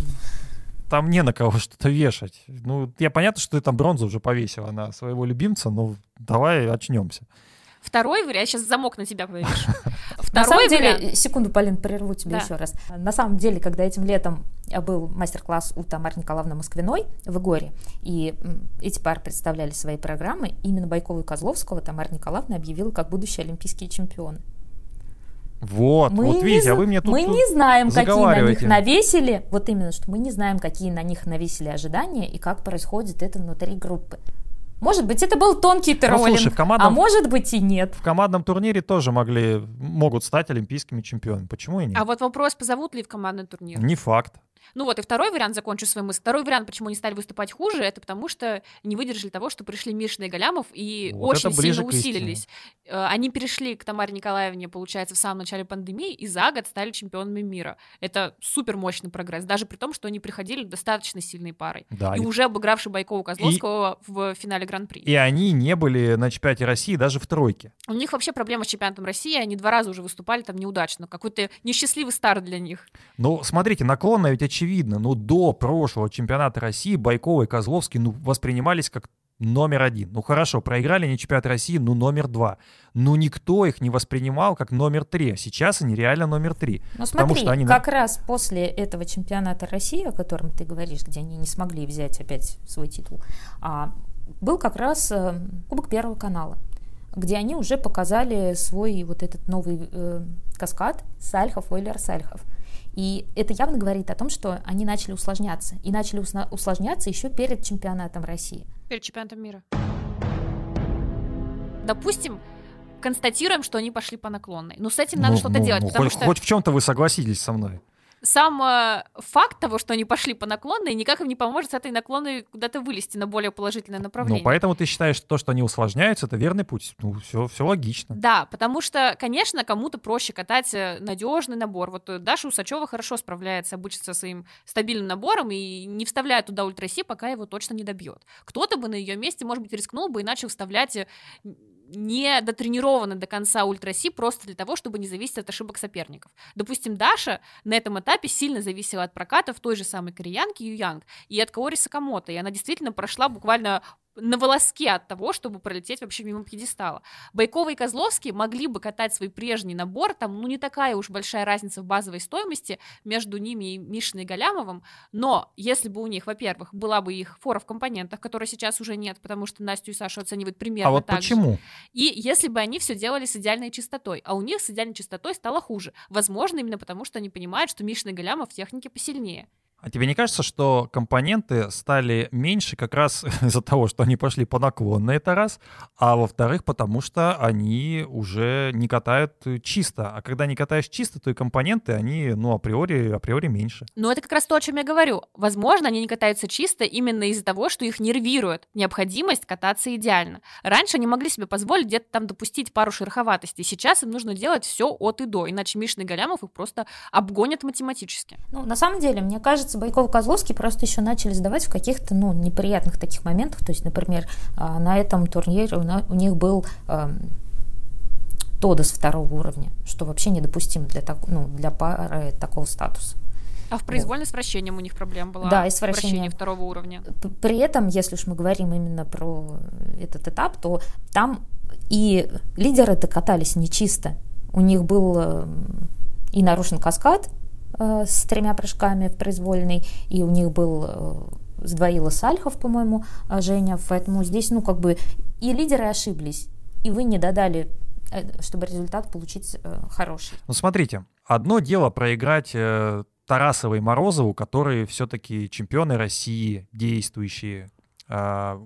там не на кого что-то вешать. Ну, я понятно, что ты там бронзу уже повесила на своего любимца, но давай очнемся. Второй вариант, сейчас замок на тебя повешу. [laughs] На самом деле, вариант. секунду, Полин, прерву тебя Да. еще раз. На самом деле, когда этим летом э, был мастер-класс у Тамары Николаевны Москвиной в Игоре, и эти пары представляли свои программы, именно Байкова и Козловского Тамара Николаевна объявила как будущие олимпийские чемпионы. Вот, вот не видите, а вы мне тут... мы не знаем, какие на них навесили, вот именно, что мы не знаем, какие на них навесили ожидания и как происходит это внутри группы. Может быть, это был тонкий Ну, троллинг, слушай, в командном- а может быть и нет. В командном турнире тоже могли, могут стать олимпийскими чемпионами. Почему и нет? А вот вопрос, позовут ли в командный турнир? Не факт. Ну вот, и второй вариант, закончу свою мысль. Второй вариант, почему они стали выступать хуже, это потому что не выдержали того, что пришли Мишин и Галямов и Вот очень сильно усилились. Э, Они перешли к Тамаре Николаевне, получается, в самом начале пандемии и за год стали чемпионами мира. Это супер мощный прогресс, даже при том, что они приходили достаточно сильной парой. Да. И уже обыгравший Байкова Козловского в финале Гран-при. И они не были на чемпионате России даже в тройке. У них вообще проблема с чемпионатом России, они два раза уже выступали там неудачно. Какой-то несчастливый старт для них. Ну, смотрите, наклонно ведь очевидно. Ну, до прошлого чемпионата России Байкова и Козловский ну, воспринимались как номер один. Ну, хорошо, проиграли они чемпионат России, ну, номер два. Но никто их не воспринимал как номер три. А сейчас они реально номер три. Ну Потому смотри, что они как раз после этого чемпионата России, о котором ты говоришь, где они не смогли взять опять свой титул, а, был как раз э, Кубок Первого канала, где они уже показали свой вот этот новый э, каскад Сальхов, Ойлер Сальхов. И это явно говорит о том, что они начали усложняться. И начали усна- усложняться еще перед чемпионатом России. перед чемпионатом мира. Допустим, констатируем, что они пошли по наклонной. Но с этим надо Ну, что-то ну, делать, ну, потому хоть, что хоть в чем-то вы согласились со мной. Сам э, факт того, что они пошли по наклонной, никак им не поможет с этой наклонной куда-то вылезти на более положительное направление. Ну, поэтому ты считаешь, что то, что они усложняются, это верный путь. Ну, все, все логично. Да, потому что, конечно, кому-то проще катать надежный набор. Вот э, Даша Усачева хорошо справляется обычно со своим стабильным набором и не вставляет туда ультраси, пока его точно не добьет. Кто-то бы на ее месте, может быть, рискнул бы и начал вставлять э, не дотренированы до конца ультраси просто для того, чтобы не зависеть от ошибок соперников. Допустим, Даша на этом этапе сильно зависела от прокатов той же самой кореянки Юянг и от Каори Сакамото, и она действительно прошла буквально на волоске от того, чтобы пролететь вообще мимо пьедестала. Байкова и Козловский могли бы катать свой прежний набор, там, ну, не такая уж большая разница в базовой стоимости между ними и Мишиной и Галямовым, но если бы у них, во-первых, была бы их фора в компонентах, которой сейчас уже нет, потому что Настю и Сашу оценивают примерно А вот так почему? же, и если бы они все делали с идеальной чистотой, а у них с идеальной чистотой стало хуже, возможно, именно потому, что они понимают, что Мишина и Галямов в технике посильнее. А тебе не кажется, что компоненты стали меньше как раз [laughs] из-за того, что они пошли по наклонной, это раз, а во-вторых, потому что они уже не катают чисто. А когда не катаешь чисто, то и компоненты, они, ну, априори, априори меньше. Но это как раз то, о чем я говорю. Возможно, они не катаются чисто именно из-за того, что их нервирует необходимость кататься идеально. Раньше они могли себе позволить где-то там допустить пару шероховатостей. Сейчас им нужно делать все от и до, иначе Мишин и Галямов их просто обгонят математически. Ну, на самом деле, мне кажется, Байков и Козловский просто еще начали сдавать в каких-то, ну, неприятных таких моментах. То есть, например, а, на этом турнире у них был эм, Тодос второго уровня, что вообще недопустимо для, так, ну, для пары такого статуса. А в произвольной с вращением у них проблем была. Да, и с Вращение вращением. второго уровня. При этом, если уж мы говорим именно про этот этап, то там и лидеры-то катались нечисто. У них был э, и нарушен каскад с тремя прыжками в произвольной, и у них был э, сдвоила Сальхов, по-моему, э, Женя, поэтому здесь, ну, как бы и лидеры ошиблись, и вы не додали, э, чтобы результат получить э, хороший. Ну, смотрите, одно дело проиграть э, Тарасову и Морозову, которые все-таки чемпионы России, действующие, а,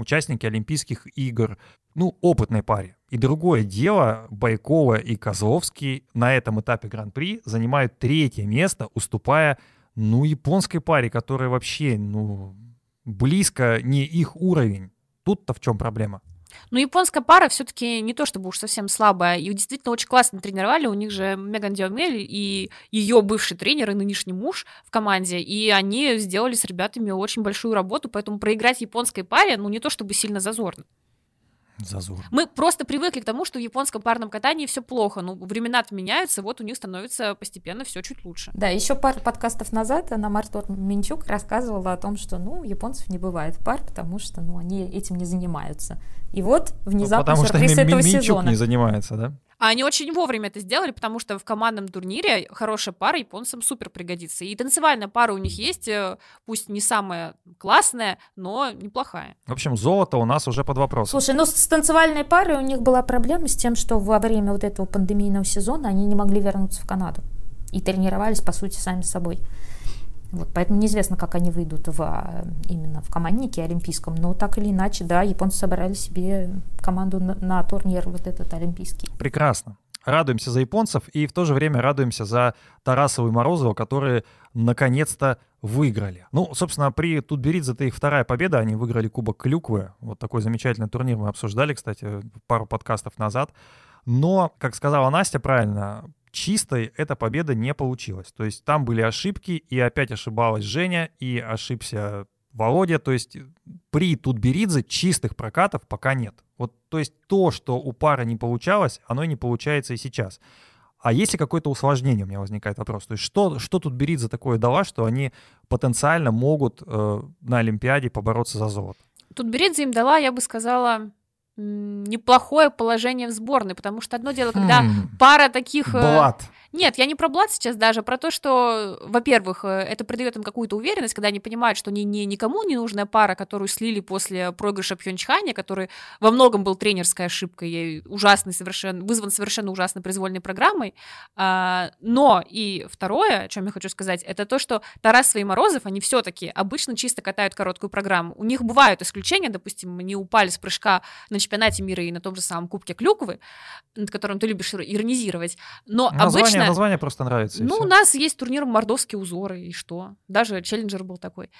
участники Олимпийских игр, ну, опытной паре. И другое дело, Байкова и Козловский на этом этапе Гран-при занимают третье место, уступая, ну, японской паре, которая вообще, ну, близко не их уровень. Тут-то в чем проблема? Ну, японская пара все-таки не то чтобы уж совсем слабая. И действительно очень классно тренировали. У них же Меган Диомель и ее бывший тренер и нынешний муж в команде. И они сделали с ребятами очень большую работу. Поэтому проиграть японской паре, ну, не то чтобы сильно зазорно. Зазор. Мы просто привыкли к тому, что в японском парном катании все плохо. Ну, времена меняются, вот у них становится постепенно все чуть лучше. Да, еще пару подкастов назад она Артур Минчук рассказывала о том, что, ну, японцев не бывает пар, потому что, ну, они этим не занимаются. И вот внезапно Потому что сюрприз Ми- этого Минчук сезона. не занимается, да? А они очень вовремя это сделали, потому что в командном турнире хорошая пара японцам супер пригодится. И танцевальная пара у них есть, э, пусть не самая классная, но неплохая. В общем, золото у нас уже под вопросом. Слушай, ну с танцевальной парой у них была проблема с тем, что во время вот этого пандемийного сезона они не могли вернуться в Канаду. И тренировались, по сути, сами с собой. Вот, поэтому неизвестно, как они выйдут в, а, именно в команднике олимпийском. Но так или иначе, да, японцы собрали себе команду на, на турнир вот этот олимпийский. Прекрасно. Радуемся за японцев и в то же время радуемся за Тарасову и Морозова, которые наконец-то выиграли. Ну, собственно, при Тутберидзе это их вторая победа. Они выиграли Кубок Клюквы. Вот такой замечательный турнир мы обсуждали, кстати, пару подкастов назад. Но, как сказала Настя правильно, чистой эта победа не получилась. То есть там были ошибки, и опять ошибалась Женя, и ошибся Володя. То есть при Тутберидзе чистых прокатов пока нет. Вот, то есть то, что у пары не получалось, оно и не получается и сейчас. А есть ли какое-то усложнение, у меня возникает вопрос. То есть что, что тут Беридзе такое дала, что они потенциально могут э, на Олимпиаде побороться за золото? Тут Беридзе им дала, я бы сказала, неплохое положение в сборной, потому что одно дело, когда Хм, пара таких... э, Блат. Нет, я не про Блад сейчас даже, про то, что, во-первых, э, это придает им какую-то уверенность, когда они понимают, что они не никому не нужная пара, которую слили после проигрыша Пьончхане, который во многом был тренерской ошибкой, и ужасный совершенно, вызван совершенно ужасной произвольной программой. А, но и второе, о чем я хочу сказать, это то, что Тарас и Морозов, они все-таки обычно чисто катают короткую программу. У них бывают исключения, допустим, они упали с прыжка на чемпионате мира и на том же самом Кубке Клюквы, над которым ты любишь иронизировать, но Название, обычно... название просто нравится. Ну, у нас есть турнир «Мордовские узоры», и что? Даже челленджер был такой.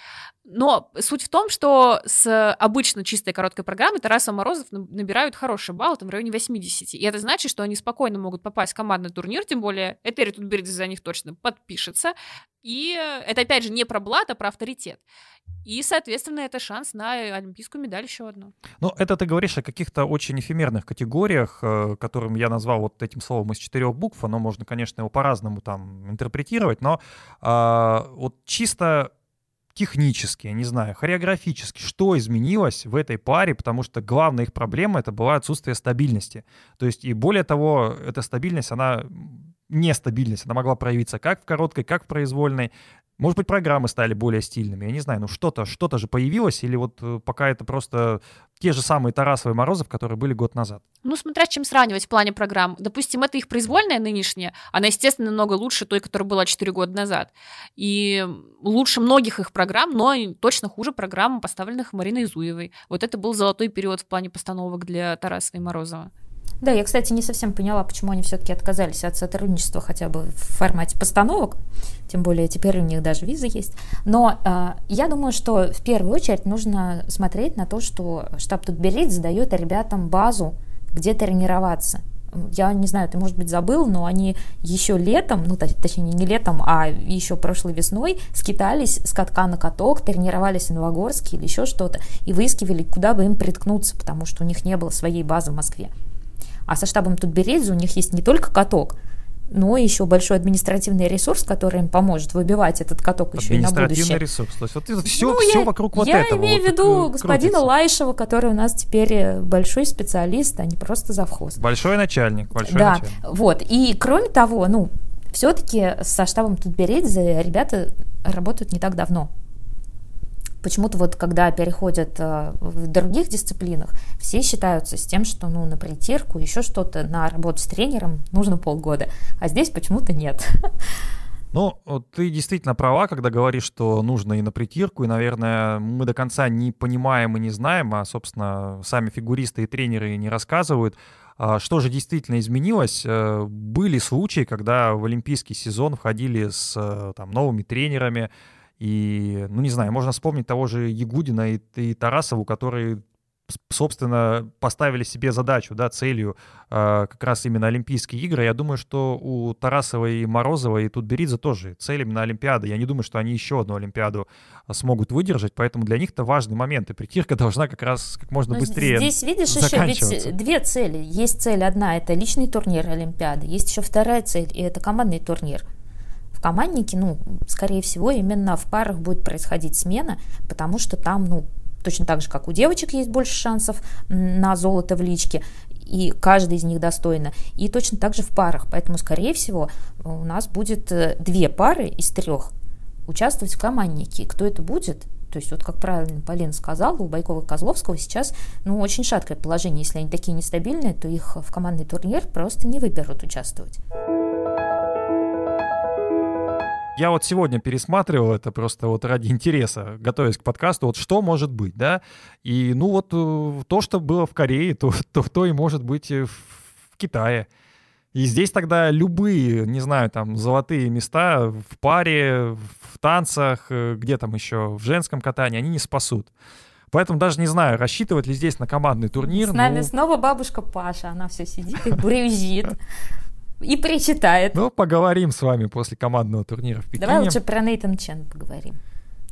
Но суть в том, что с обычно чистой короткой программой Тарасов Морозов наб- набирают хороший балл, там в районе 80. И это значит, что они спокойно могут попасть в командный турнир, тем более Этери Тутберидзе за них точно подпишется. И это, опять же, не про блат, а про авторитет. И, соответственно, это шанс на олимпийскую медаль еще одну. Ну, это ты говоришь о каких-то очень эфемерных категориях, э, которым я назвал вот этим словом из четырех букв. Оно можно, конечно, его по-разному там интерпретировать, но а, вот чисто технически, я не знаю, хореографически, что изменилось в этой паре, потому что главная их проблема это была отсутствие стабильности. То есть и более того, эта стабильность, она нестабильность, она могла проявиться как в короткой, как в произвольной. Может быть, программы стали более стильными, я не знаю, ну что-то, что-то же появилось, или вот э, пока это просто те же самые Тарасовы и Морозов, которые были год назад? Ну, смотря чем сравнивать в плане программ. Допустим, это их произвольная нынешняя, она, естественно, намного лучше той, которая была 4 года назад. И лучше многих их программ, но точно хуже программ, поставленных Мариной Зуевой. Вот это был золотой период в плане постановок для Тарасова и Морозова. Да, я, кстати, не совсем поняла, почему они все-таки отказались от сотрудничества хотя бы в формате постановок, тем более теперь у них даже виза есть. Но э, я думаю, что в первую очередь нужно смотреть на то, что штаб Тутберид задает ребятам базу, где тренироваться. Я не знаю, ты, может быть, забыл, но они еще летом, ну, точнее, не летом, а еще прошлой весной скитались с катка на каток, тренировались в Новогорске или еще что-то, и выискивали, куда бы им приткнуться, потому что у них не было своей базы в Москве. А со штабом Тутберидзе у них есть не только каток, но еще большой административный ресурс, который им поможет выбивать этот каток еще и на будущее. Административный ресурс. То есть вот это все, ну, все я, вокруг вот я этого. Я имею в виду господина крутится. Лайшева, который у нас теперь э, большой специалист, а не просто завхоз. Большой начальник. Большой да, начальник. вот. И кроме того, ну, все-таки со штабом Тутберидзе ребята работают не так давно. Почему-то вот когда переходят э, в других дисциплинах, все считаются с тем, что ну, на притирку, еще что-то, на работу с тренером нужно полгода, а здесь почему-то нет. [laughs] Ну, ты действительно права, когда говоришь, что нужно и на притирку, и, наверное, мы до конца не понимаем и не знаем, а, собственно, сами фигуристы и тренеры не рассказывают, а, что же действительно изменилось. Э, были случаи, когда в олимпийский сезон входили с э, там, новыми тренерами, и, ну, не знаю, можно вспомнить того же Ягудина и, и Тарасову, которые собственно, поставили себе задачу, да, целью э, как раз именно Олимпийские игры. Я думаю, что у Тарасова и Морозова и Тутберидзе тоже цель именно Олимпиада. Я не думаю, что они еще одну Олимпиаду смогут выдержать, поэтому для них это важный момент, и притирка [laughs] должна как раз как можно Но быстрее Здесь, видишь, еще ведь две цели. Есть цель одна, это личный турнир Олимпиады, есть еще вторая цель, и это командный турнир в команднике, ну, скорее всего, именно в парах будет происходить смена, потому что там, ну, точно так же, как у девочек есть больше шансов на золото в личке, и каждый из них достойно, и точно так же в парах. Поэтому, скорее всего, у нас будет э, две пары из трех участвовать в команднике. Кто это будет? То есть, вот как правильно Полина сказала, у Байкова и Козловского сейчас ну, очень шаткое положение. Если они такие нестабильные, то их в командный турнир просто не выберут участвовать. Я вот сегодня пересматривал это просто вот ради интереса, готовясь к подкасту, вот что может быть, да? И ну вот э, то, что было в Корее, то, [laughs] то, то и может быть в, в Китае. И здесь тогда любые, не знаю, там, золотые места в паре, в танцах, э, где там еще, в женском катании, они не спасут. Поэтому даже не знаю, рассчитывать ли здесь на командный турнир. С нами ну... снова бабушка Паша, она все сидит и брюзжит и причитает. Ну, поговорим с вами после командного турнира в Пекине. Давай лучше про Нейтан Чен поговорим.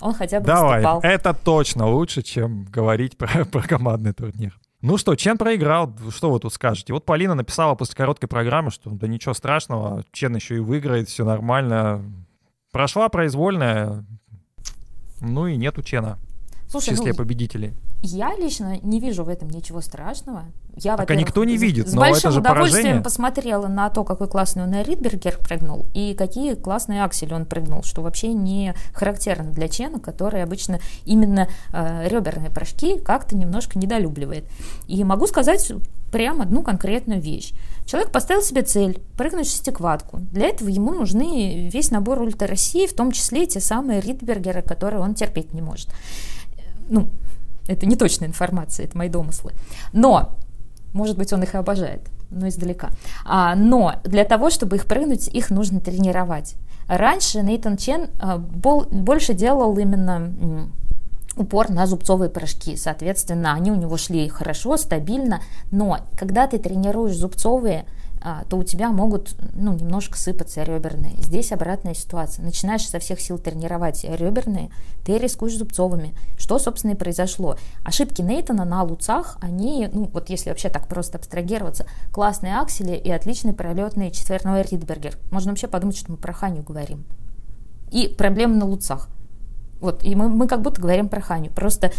Он хотя бы Давай, выступал. это точно лучше, чем говорить про, [laughs] про командный турнир. Ну что, Чен проиграл, что вы тут скажете? Вот Полина написала после короткой программы, что да ничего страшного, Чен еще и выиграет, все нормально. Прошла произвольная, ну и нету Чена Слушай, в числе ну, победителей. Я лично не вижу в этом ничего страшного. Я, так а никто не видит, с но большим это же удовольствием поражение. посмотрела на то, какой классный он Ридбергер прыгнул, и какие классные аксели он прыгнул, что вообще не характерно для Чена, который обычно именно э, реберные прыжки как-то немножко недолюбливает. И могу сказать прямо одну конкретную вещь. Человек поставил себе цель прыгнуть шестиквадку. Для этого ему нужны весь набор ультра России, в том числе те самые Ридбергеры, которые он терпеть не может. Ну, это не точная информация, это мои домыслы. Но, может быть, он их и обожает, но издалека. А, но для того, чтобы их прыгнуть, их нужно тренировать. Раньше Нейтан Чен а, бол, больше делал именно упор на зубцовые прыжки. Соответственно, они у него шли хорошо, стабильно. Но когда ты тренируешь зубцовые, то у тебя могут ну, немножко сыпаться реберные. Здесь обратная ситуация. Начинаешь со всех сил тренировать реберные, ты рискуешь зубцовыми. Что, собственно, и произошло. Ошибки Нейтона на луцах, они, ну вот если вообще так просто абстрагироваться, классные аксели и отличный пролетный четверной Ридбергер. Можно вообще подумать, что мы про Ханю говорим. И проблемы на луцах. Вот, и мы, мы как будто говорим про Ханю. Просто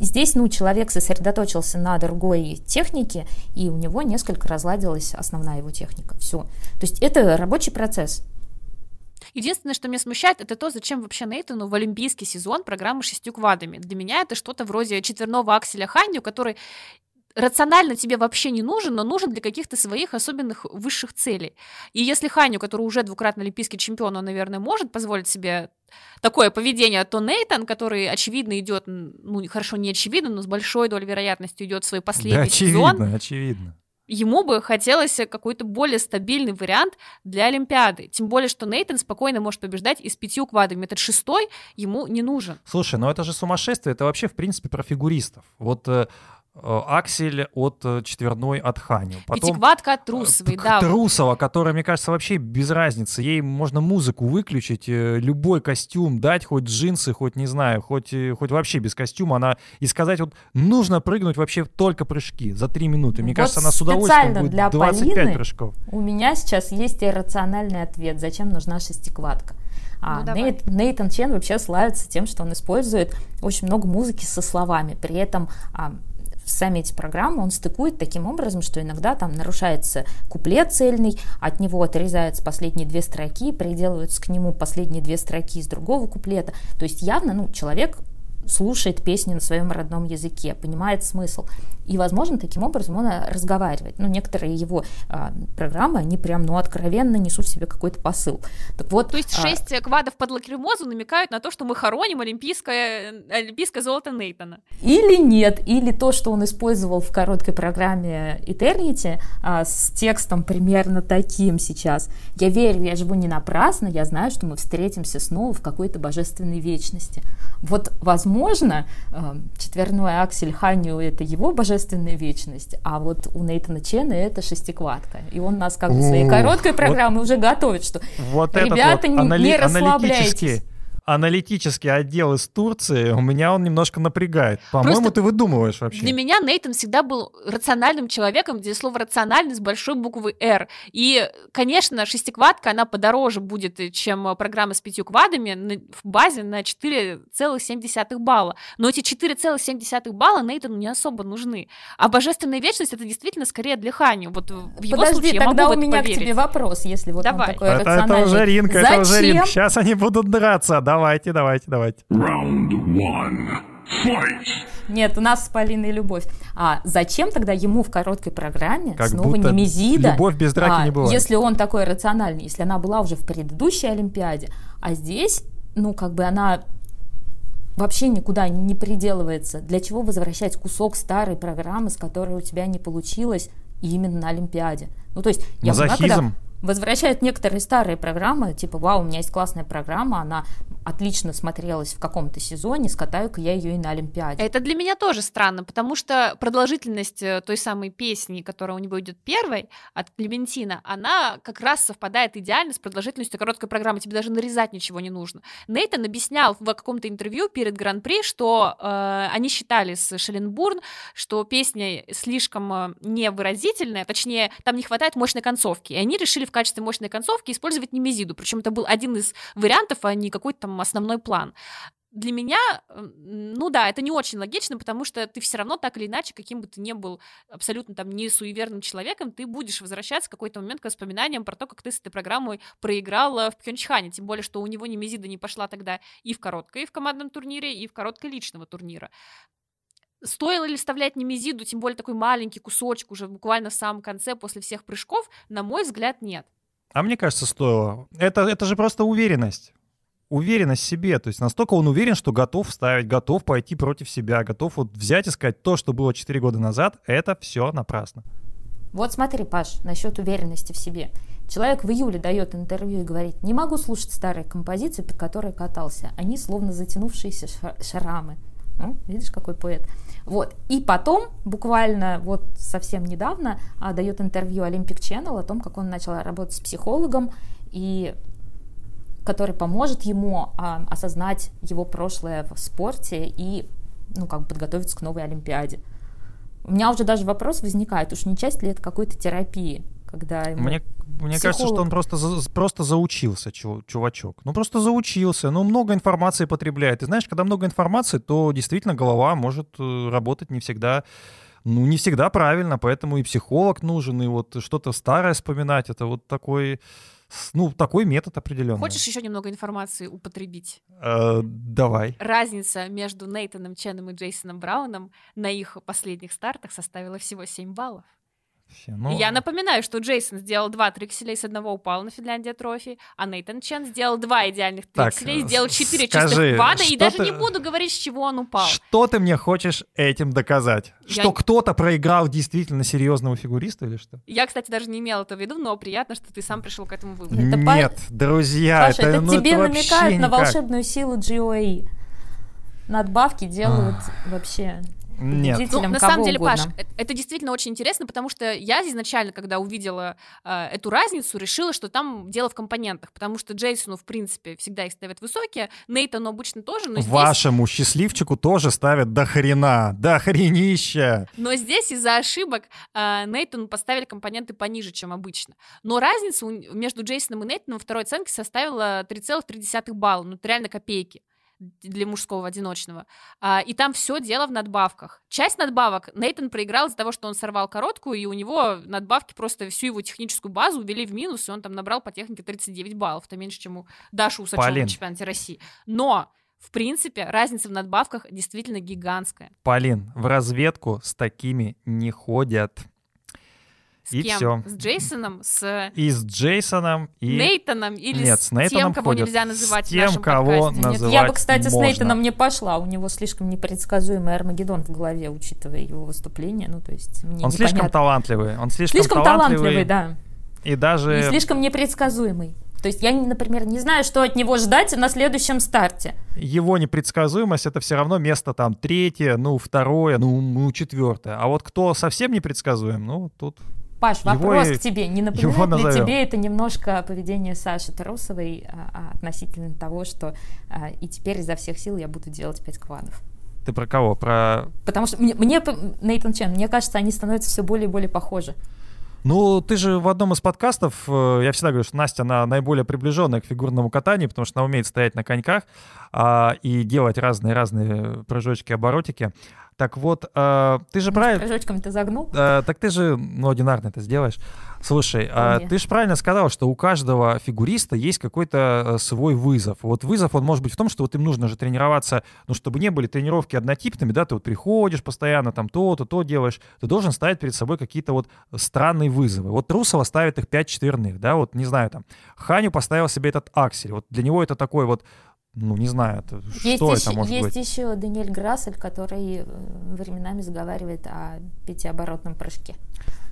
Здесь, ну, человек сосредоточился на другой технике, и у него несколько разладилась основная его техника. Все. То есть это рабочий процесс. Единственное, что меня смущает, это то, зачем вообще Нейтану в олимпийский сезон программы шестью квадами. Для меня это что-то вроде четверного акселя Ханью, который рационально тебе вообще не нужен, но нужен для каких-то своих особенных высших целей. И если Ханю, который уже двукратный олимпийский чемпион, он, наверное, может позволить себе такое поведение, то Нейтан, который, очевидно, идет, ну, хорошо, не очевидно, но с большой долей вероятности идет в свой последний да, очевидно, сезон. очевидно. Ему бы хотелось какой-то более стабильный вариант для Олимпиады. Тем более, что Нейтан спокойно может побеждать и с пятью квадами. Этот шестой ему не нужен. Слушай, ну это же сумасшествие. Это вообще, в принципе, про фигуристов. Вот Э, аксель от э, четверной от Ханю. Потом Пятиквадка от Трусовой, да. Трусова, которая, мне кажется, вообще без разницы. Ей можно музыку выключить, э, любой костюм дать, хоть джинсы, хоть, не знаю, хоть, хоть вообще без костюма. Она и сказать, вот нужно прыгнуть вообще только прыжки за три минуты. Мне вот кажется, она с удовольствием будет для 25 Полины прыжков. У меня сейчас есть иррациональный ответ, зачем нужна шестиквадка. А ну, Нейт, Нейтан Чен вообще славится тем, что он использует очень много музыки со словами. При этом а, сами эти программы он стыкует таким образом, что иногда там нарушается куплет цельный, от него отрезаются последние две строки, приделываются к нему последние две строки из другого куплета. То есть явно ну, человек слушает песни на своем родном языке, понимает смысл. И, возможно, таким образом он э, разговаривает. Ну, некоторые его а, программы, они прям, ну, откровенно несут в себе какой-то посыл. Так вот, то есть а... шесть квадов под лакримозу намекают на то, что мы хороним олимпийское, олимпийское золото Нейтана. Или нет, или то, что он использовал в короткой программе Eternity а, с текстом примерно таким сейчас. Я верю, я живу не напрасно, я знаю, что мы встретимся снова в какой-то божественной вечности. Вот, возможно, а, четверной аксель Ханю — это его божественная вечность, а вот у Нейтана Чена это шестиквадка. И он нас как бы своей короткой программы вот, уже готовит, что вот ребята, не расслабляйтесь аналитический отдел из Турции, у меня он немножко напрягает. По-моему, ты выдумываешь вообще. Для меня Нейтан всегда был рациональным человеком, где слово рациональный с большой буквы «Р». И, конечно, шестиквадка, она подороже будет, чем программа с пятью квадами в базе на 4,7 балла. Но эти 4,7 балла Нейтану не особо нужны. А божественная вечность это действительно скорее для Хани. Вот в его Подожди, случае тогда я могу у меня поверить. к тебе вопрос, если вот Давай. он такой это, рациональный. это уже Зачем? это уже ринг. Сейчас они будут драться, да? Давайте, давайте, давайте. Round one. Fight! Нет, у нас с Полиной любовь. А зачем тогда ему в короткой программе как снова будто Немезида? Любовь без драки а, не бывает. Если он такой рациональный, если она была уже в предыдущей Олимпиаде, а здесь, ну, как бы она вообще никуда не приделывается. Для чего возвращать кусок старой программы, с которой у тебя не получилось именно на Олимпиаде? Ну, то есть, я понимаю, когда возвращают некоторые старые программы, типа, вау, у меня есть классная программа, она отлично смотрелась в каком-то сезоне, скатаю-ка я ее и на Олимпиаде. Это для меня тоже странно, потому что продолжительность э, той самой песни, которая у него идет первой, от Клементина, она как раз совпадает идеально с продолжительностью короткой программы, тебе даже нарезать ничего не нужно. Нейтан объяснял в каком-то интервью перед Гран-при, что э, они считали с Шеленбурн, что песня слишком э, невыразительная, точнее, там не хватает мощной концовки, и они решили в качестве мощной концовки использовать немезиду, причем это был один из вариантов, а не какой-то там основной план для меня, ну да, это не очень логично, потому что ты все равно так или иначе, каким бы ты ни был абсолютно там не суеверным человеком, ты будешь возвращаться в какой-то момент к воспоминаниям про то, как ты с этой программой проиграла в Пхенчхане, тем более, что у него Немезида не пошла тогда и в короткой, и в командном турнире, и в короткой личного турнира. Стоило ли вставлять Немезиду, тем более такой маленький кусочек уже буквально в самом конце после всех прыжков? На мой взгляд, нет. А мне кажется, стоило. Это, это же просто уверенность. Уверенность в себе. То есть настолько он уверен, что готов вставить, готов пойти против себя, готов вот взять и сказать то, что было 4 года назад, это все напрасно. Вот смотри, Паш, насчет уверенности в себе. Человек в июле дает интервью и говорит, не могу слушать старые композиции, под которые катался. Они словно затянувшиеся шрамы. Ну, видишь, какой поэт. Вот. И потом, буквально вот совсем недавно, а, дает интервью Olympic Channel о том, как он начал работать с психологом, и который поможет ему а, осознать его прошлое в спорте и ну, как бы подготовиться к новой Олимпиаде. У меня уже даже вопрос возникает, уж не часть ли это какой-то терапии, когда ему Мне, мне кажется, что он просто, просто заучился, чу- чувачок. Ну, просто заучился, ну, много информации потребляет. И знаешь, когда много информации, то действительно голова может э, работать не всегда, ну, не всегда правильно, поэтому и психолог нужен, и вот что-то старое вспоминать, это вот такой, ну, такой метод определенный. Хочешь еще немного информации употребить? Э, давай. Разница между Нейтаном Ченом и Джейсоном Брауном на их последних стартах составила всего 7 баллов. Ну, Я напоминаю, что Джейсон сделал два трикселя, из одного упал на Финляндия трофи, а Нейтан Чен сделал два идеальных Так, трикселя и сделал с- четыре скажи, чистых квада, и даже ты- не буду говорить, с чего он упал. Что ты мне хочешь этим доказать? Я Что кто-то проиграл действительно серьезного фигуриста или что? Я, кстати, даже не имела это в виду, но приятно, что ты сам пришел к этому выводу. Это по- Нет, друзья, Паша, это, ну, тебе вообще намекают на никак. волшебную силу GOE. Надбавки делают вообще Нет. Ну, на самом деле, угодно. Паш, э- это действительно очень интересно, потому что я изначально, когда увидела э, эту разницу, решила, что там дело в компонентах, потому что Джейсону, в принципе, всегда их ставят высокие, Нейтану обычно тоже, но здесь, Вашему счастливчику тоже ставят до хрена, до хренища. но здесь из-за ошибок э, Нейтану поставили компоненты пониже, чем обычно. Но разница между Джейсоном и Нейтаном во второй оценке составила 3,3 балла, ну это реально копейки для мужского одиночного. А, и там все дело в надбавках. Часть надбавок Нейтан проиграл из-за того, что он сорвал короткую, и у него надбавки просто всю его техническую базу увели в минус, и он там набрал по технике 39 баллов. Это меньше, чем у Даши Усачева на чемпионате России. Но, в принципе, разница в надбавках действительно гигантская. Полин, в разведку с такими не ходят. С И кем? всё. С Джейсоном, с И с Джейсоном, и Нейтаном или Нет, с с Нейтаном тем, кого ходят. нельзя С называть в тем, нашем кого подкасте? наз- Нет, называть я бы, кстати, с можно. Нейтаном не пошла. У него слишком непредсказуемый Армагеддон в голове, учитывая его выступление. Ну, то есть мне он слишком непонятно. талантливый. Он слишком, Слишком талантливый, да. И даже... И слишком непредсказуемый. То есть я, например, не знаю, что от него ждать на следующем старте. его непредсказуемость это все равно место там третье, ну второе, ну, ну четвертое. А вот кто совсем непредсказуем, ну тут Паш, Его вопрос и- к тебе. Не его напоминает ли назовем. тебе это немножко поведение Саши Тарусовой а, а, относительно того, что а, и теперь изо всех сил я буду делать пять квадов? ты про кого? Про Потому что мне, мне Нейтан Чен, мне кажется, они становятся все более и более похожи. Ну, ты же в одном из подкастов, э, я всегда говорю, что Настя, она наиболее приближенная к фигурному катанию, потому что она умеет стоять на коньках а, и делать разные-разные прыжочки, оборотики. Так вот, э, ты же правильно... Прыжочком ты загнул? Э, так ты же, ну, одинарно это сделаешь. Слушай, Вполне. ты же правильно сказал, что у каждого фигуриста есть какой-то э, свой вызов. Вот вызов, он может быть в том, что вот им нужно же тренироваться, ну, чтобы не были тренировки однотипными, да, ты вот приходишь постоянно, там, то-то, то делаешь, ты должен ставить перед собой какие-то вот странные вызовы. Вот Трусова ставит их 5 четверных, да, вот, не знаю, там, Ханю поставил себе этот аксель, вот для него это такой вот, ну, не знаю, это, Есть, что еще, это может есть быть? еще Даниэль Грассель, который э, временами заговаривает о пятиоборотном прыжке.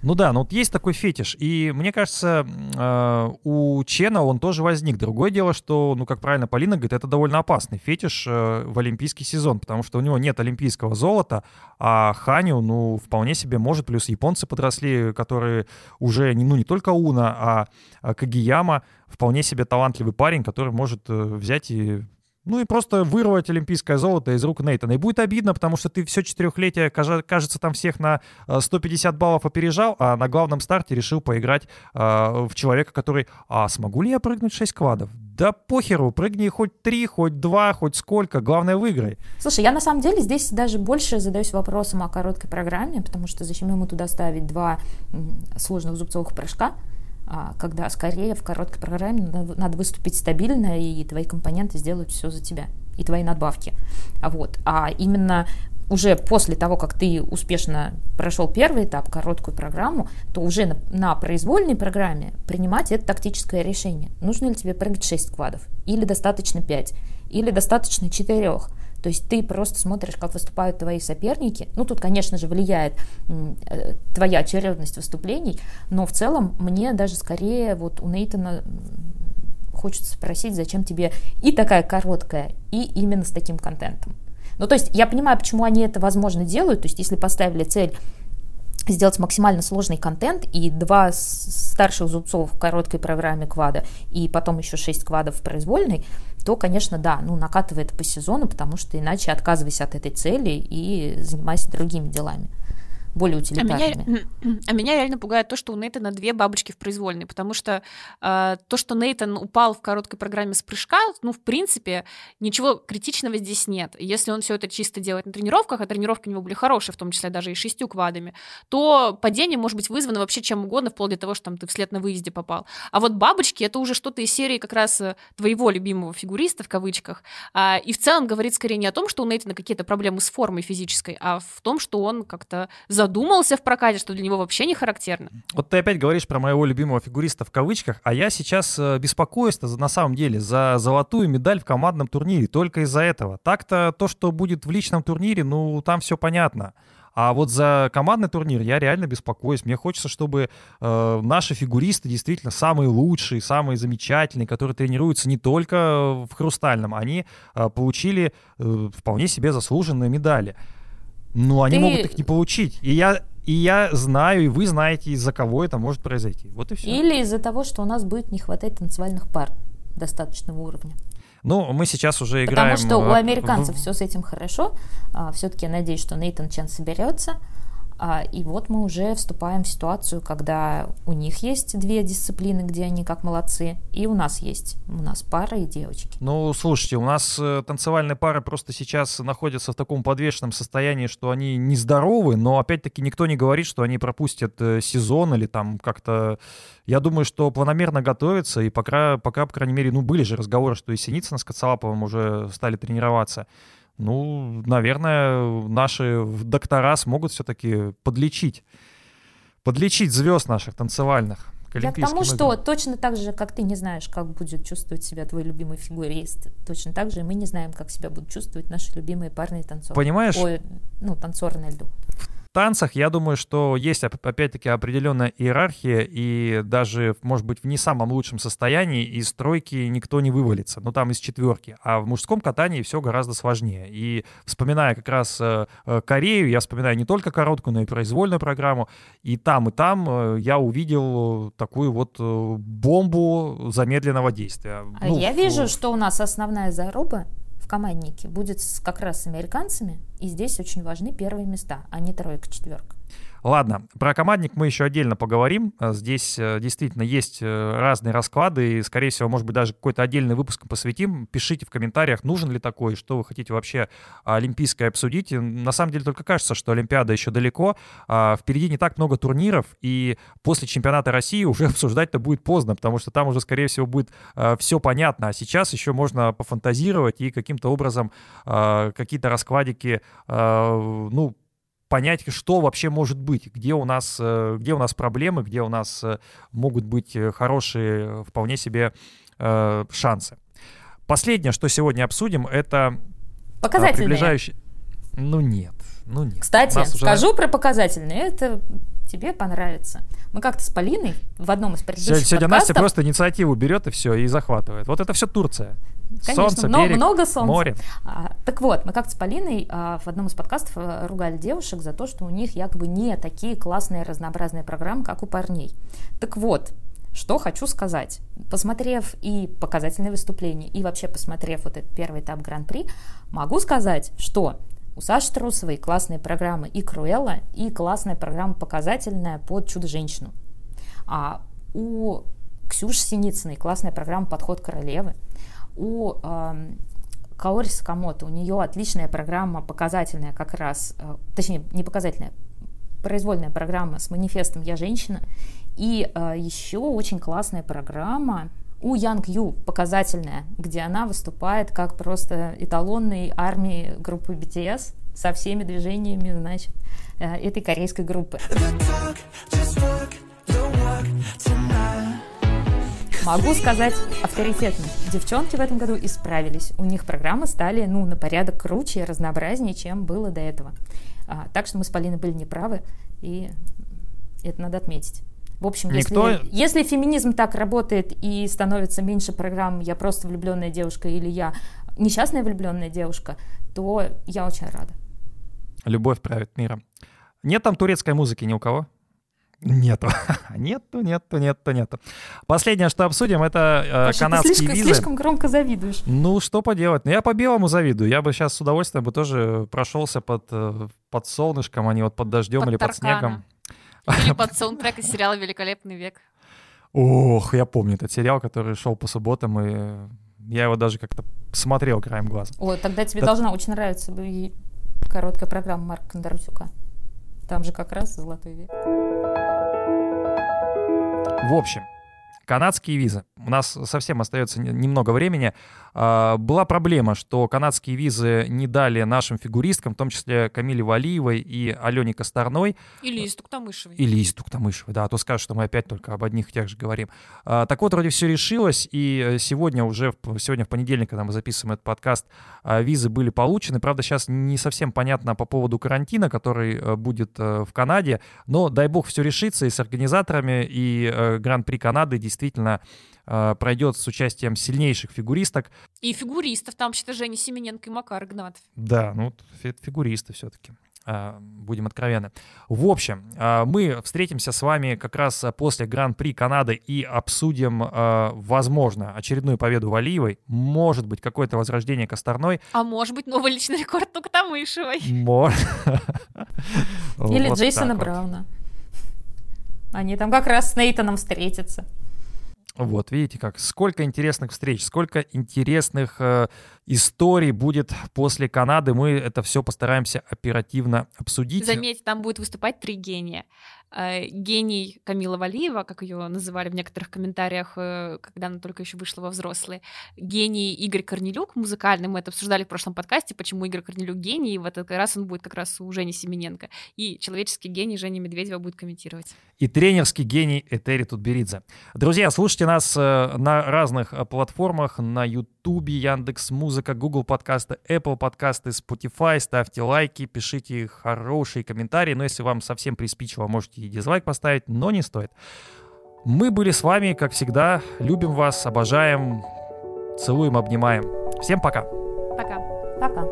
Ну да, ну вот есть такой фетиш. И мне кажется, э, у Чена он тоже возник. Другое дело, что, ну как правильно Полина говорит, это довольно опасный фетиш э, в олимпийский сезон, потому что у него нет олимпийского золота, а Ханю, ну, вполне себе может. Плюс японцы подросли, которые уже, ну, не только Уна, а, а Кагияма, вполне себе талантливый парень, который может э, взять и ну и просто вырвать олимпийское золото из рук Нейтана. И будет обидно, потому что ты все четырехлетие, кажется, там всех на э, 150 баллов опережал, а на главном старте решил поиграть э, в человека, который, а смогу ли я прыгнуть 6 квадов? Да похеру, прыгни хоть 3, хоть 2, хоть сколько, главное выиграй. Слушай, я на самом деле здесь даже больше задаюсь вопросом о короткой программе, потому что зачем ему туда ставить два сложных зубцовых прыжка, а, когда скорее в короткой программе надо, выступить стабильно, и твои компоненты сделают все за тебя, и твои надбавки. А вот, а именно уже после того, как ты успешно прошел первый этап, короткую программу, то уже на, на произвольной программе принимать это тактическое решение. Нужно ли тебе прыгать 6 квадов, или достаточно 5, или достаточно 4. То есть ты просто смотришь, как выступают твои соперники. Ну, тут, конечно же, влияет э, твоя очередность выступлений, но в целом мне даже скорее вот у Нейтана хочется спросить, зачем тебе и такая короткая, и именно с таким контентом. Ну, то есть я понимаю, почему они это, возможно, делают. То есть если поставили цель сделать максимально сложный контент и два старших зубцов в короткой программе квада и потом еще шесть квадов в произвольной, то, конечно, да, ну, накатывает по сезону, потому что иначе отказывайся от этой цели и занимайся другими делами более утилитарными. А меня, [clears throat] а меня реально пугает то, что у Нейтана две бабочки в произвольной, потому что э, то, что Нейтан упал в короткой программе с прыжка, ну, в принципе, ничего критичного здесь нет. Если он все это чисто делает на тренировках, а тренировки у него были хорошие, в том числе даже и шестью квадами, то падение может быть вызвано вообще чем угодно, вплоть до того, что там ты вслед на выезде попал. А вот бабочки — это уже что-то из серии как раз э, твоего любимого фигуриста, в кавычках, а, и в целом говорит скорее не о том, что у Нейтана какие-то проблемы с формой физической, а в том, что он как-то задумался в прокате, что для него вообще не характерно. Вот ты опять говоришь про моего любимого фигуриста в кавычках, а я сейчас э, беспокоюсь на самом деле за золотую медаль в командном турнире только из-за этого. Так-то то, что будет в личном турнире, ну там все понятно. А вот за командный турнир я реально беспокоюсь. Мне хочется, чтобы э, наши фигуристы действительно самые лучшие, самые замечательные, которые тренируются не только в хрустальном, они э, получили э, вполне себе заслуженные медали. Ну, они Ты... могут их не получить. И я, и я знаю, и вы знаете, из-за кого это может произойти. Вот и все. Или из-за того, что у нас будет не хватать танцевальных пар достаточного уровня. Ну, мы сейчас уже играем... Потому что у американцев в... все с этим хорошо. А, Все-таки я надеюсь, что Нейтан Чен соберется. А, и вот мы уже вступаем в ситуацию, когда у них есть две дисциплины, где они как молодцы, и у нас есть. У нас пара и девочки. Ну, слушайте, у нас э, танцевальные пары просто сейчас находятся в таком подвешенном состоянии, что они нездоровы, но опять-таки никто не говорит, что они пропустят э, сезон или там как-то... Я думаю, что планомерно готовятся, и пока, пока, по крайней мере, ну, были же разговоры, что и Синицын с Коцалаповым уже стали тренироваться. Ну, наверное, наши доктора смогут все-таки подлечить, подлечить звезд наших танцевальных. Я к тому, что точно так же, как ты не знаешь, как будет чувствовать себя твой любимый фигурист, точно так же мы не знаем, как себя будут чувствовать наши любимые парные танцоры. Понимаешь? Ой, ну, танцоры на льду танцах, я думаю, что есть опять-таки определенная иерархия, и даже, может быть, в не самом лучшем состоянии из стройки никто не вывалится, ну там из четверки. А в мужском катании все гораздо сложнее. И вспоминая как раз э, э, Корею, я вспоминаю не только короткую, но и произвольную программу, и там, и там э, я увидел такую вот бомбу замедленного действия. А ну, я вижу, что у нас основная заруба команднике будет как раз с американцами, и здесь очень важны первые места, а не тройка-четверка. Ладно, про командник мы еще отдельно поговорим. Э, здесь э, действительно есть э, разные расклады, и, скорее всего, может быть, даже какой-то отдельный выпуск посвятим. Пишите в комментариях, нужен ли такой, что вы хотите вообще олимпийское обсудить. На самом деле только кажется, что Олимпиада еще далеко. А, впереди не так много турниров, и после чемпионата России уже [laughs] обсуждать-то будет поздно, потому что там уже, скорее всего, будет все понятно. А сейчас еще можно пофантазировать и каким-то образом какие-то раскладики, ну, понять, что вообще может быть, где у нас, э, где у нас проблемы, где у нас э, могут быть э, хорошие, вполне себе шансы. Последнее, что сегодня обсудим, это показательные. приближающий. Ну нет, ну нет. Кстати, уже... скажу про показательные. Это тебе понравится. Мы как-то с Полиной в одном из предыдущих Сегодня подкастов... Настя просто инициативу берет и все, и захватывает. Вот это все Турция. Конечно, солнце, много, берег, много солнца. Море. А, так вот, мы как-то с Полиной а, в одном из подкастов а, ругали девушек за то, что у них якобы не такие классные разнообразные программы, как у парней. Так вот, что хочу сказать. Посмотрев и показательные выступления, и вообще посмотрев вот этот первый этап Гран-при, могу сказать, что у Саши Трусовой классные программы и Круэлла, и классная программа показательная под Чудо-женщину. А у Ксюши Синицыной классная программа «Подход королевы». У э, Каори Сакамото, у нее отличная программа показательная как раз, э, точнее, не показательная, произвольная программа с манифестом «Я женщина». И э, еще очень классная программа у Янг Ю показательная, где она выступает как просто эталонной армии группы BTS со всеми движениями, значит, э, этой корейской группы. Могу сказать авторитетно. Девчонки в этом году исправились. У них программы стали, ну, на порядок круче и разнообразнее, чем было до этого. А, так что мы с Полиной были неправы, и это надо отметить. В общем, Никто- если, если феминизм так работает и становится меньше программ «я просто влюбленная девушка» или «я несчастная влюбленная девушка», то я очень рада. Любовь правит миром. Нет там турецкой музыки ни у кого? Нету. [laughs] Нету, нету, нету, нету. Последнее, что обсудим, это э, канадские слишком, визы. слишком громко завидуешь. Ну, что поделать? Ну, я по белому завидую. Я бы сейчас с удовольствием бы тоже прошелся под, э, под солнышком, а не вот под дождем Под или под Таркана. снегом. Или [laughs] под саундтрек из сериала «Великолепный век». Ох, я помню этот сериал, который шел по субботам, и я его даже как-то смотрел краем глаза. О, тогда тебе Да- должна очень нравиться короткая программа Марка Кондратюка. Там же как раз «Золотой век». В общем, канадские визы. У нас совсем остается не- немного времени. А, Была проблема, что канадские визы не дали нашим фигуристкам, в том числе Камиле Валиевой и Алене Косторной, Или из Туктамышевой. или из Туктамышевой, да, а то скажут, что мы опять только об одних и тех же говорим. А, Так вот, вроде все решилось, и э, сегодня уже, сегодня в понедельник, когда мы записываем этот подкаст, а, визы были получены. Правда, сейчас не совсем понятно по поводу карантина, который э, будет э, в Канаде, но дай бог все решится и с организаторами, и Гран-при Канады действительно э, пройдет с участием сильнейших фигуристок. И фигуристов, там что-то Женя Семененко и Макар Игнатов. Да, ну, фи- фигуристы все-таки. Будем откровенны. В общем, а, мы встретимся с вами как раз после Гран-при Канады и обсудим, а, возможно, очередную победу Валиевой. Может быть, какое-то возрождение Косторной. А может быть, новый личный рекорд Туктамышевой. Может. Или Джейсона. Брауна. Они там как раз с Нейтаном встретятся. Вот, видите как, сколько интересных встреч, сколько интересных э, историй будет после Канады. Мы это все постараемся оперативно обсудить. Заметьте, там будет выступать три гения. Э, Гений Камила Валиева, как ее называли в некоторых комментариях, э, когда она только еще вышла во взрослые. Гений Игорь Корнелюк, музыкальный. Мы это обсуждали в прошлом подкасте, почему Игорь Корнелюк гений. И в этот раз он будет как раз у Жени Семененко. И человеческий гений Женя Медведева будет комментировать. и тренерский гений Этери Тутберидзе. Друзья, слушайте нас э, на разных платформах, на Ютубе, Яндекс Музыка, Google подкасты, Apple подкасты, Spotify. Ставьте лайки, пишите хорошие комментарии. Но если вам совсем приспичило, можете и дизлайк поставить, но не стоит. Мы были с вами, как всегда. Любим вас, обожаем, целуем, обнимаем. Всем пока. Пока. Пока.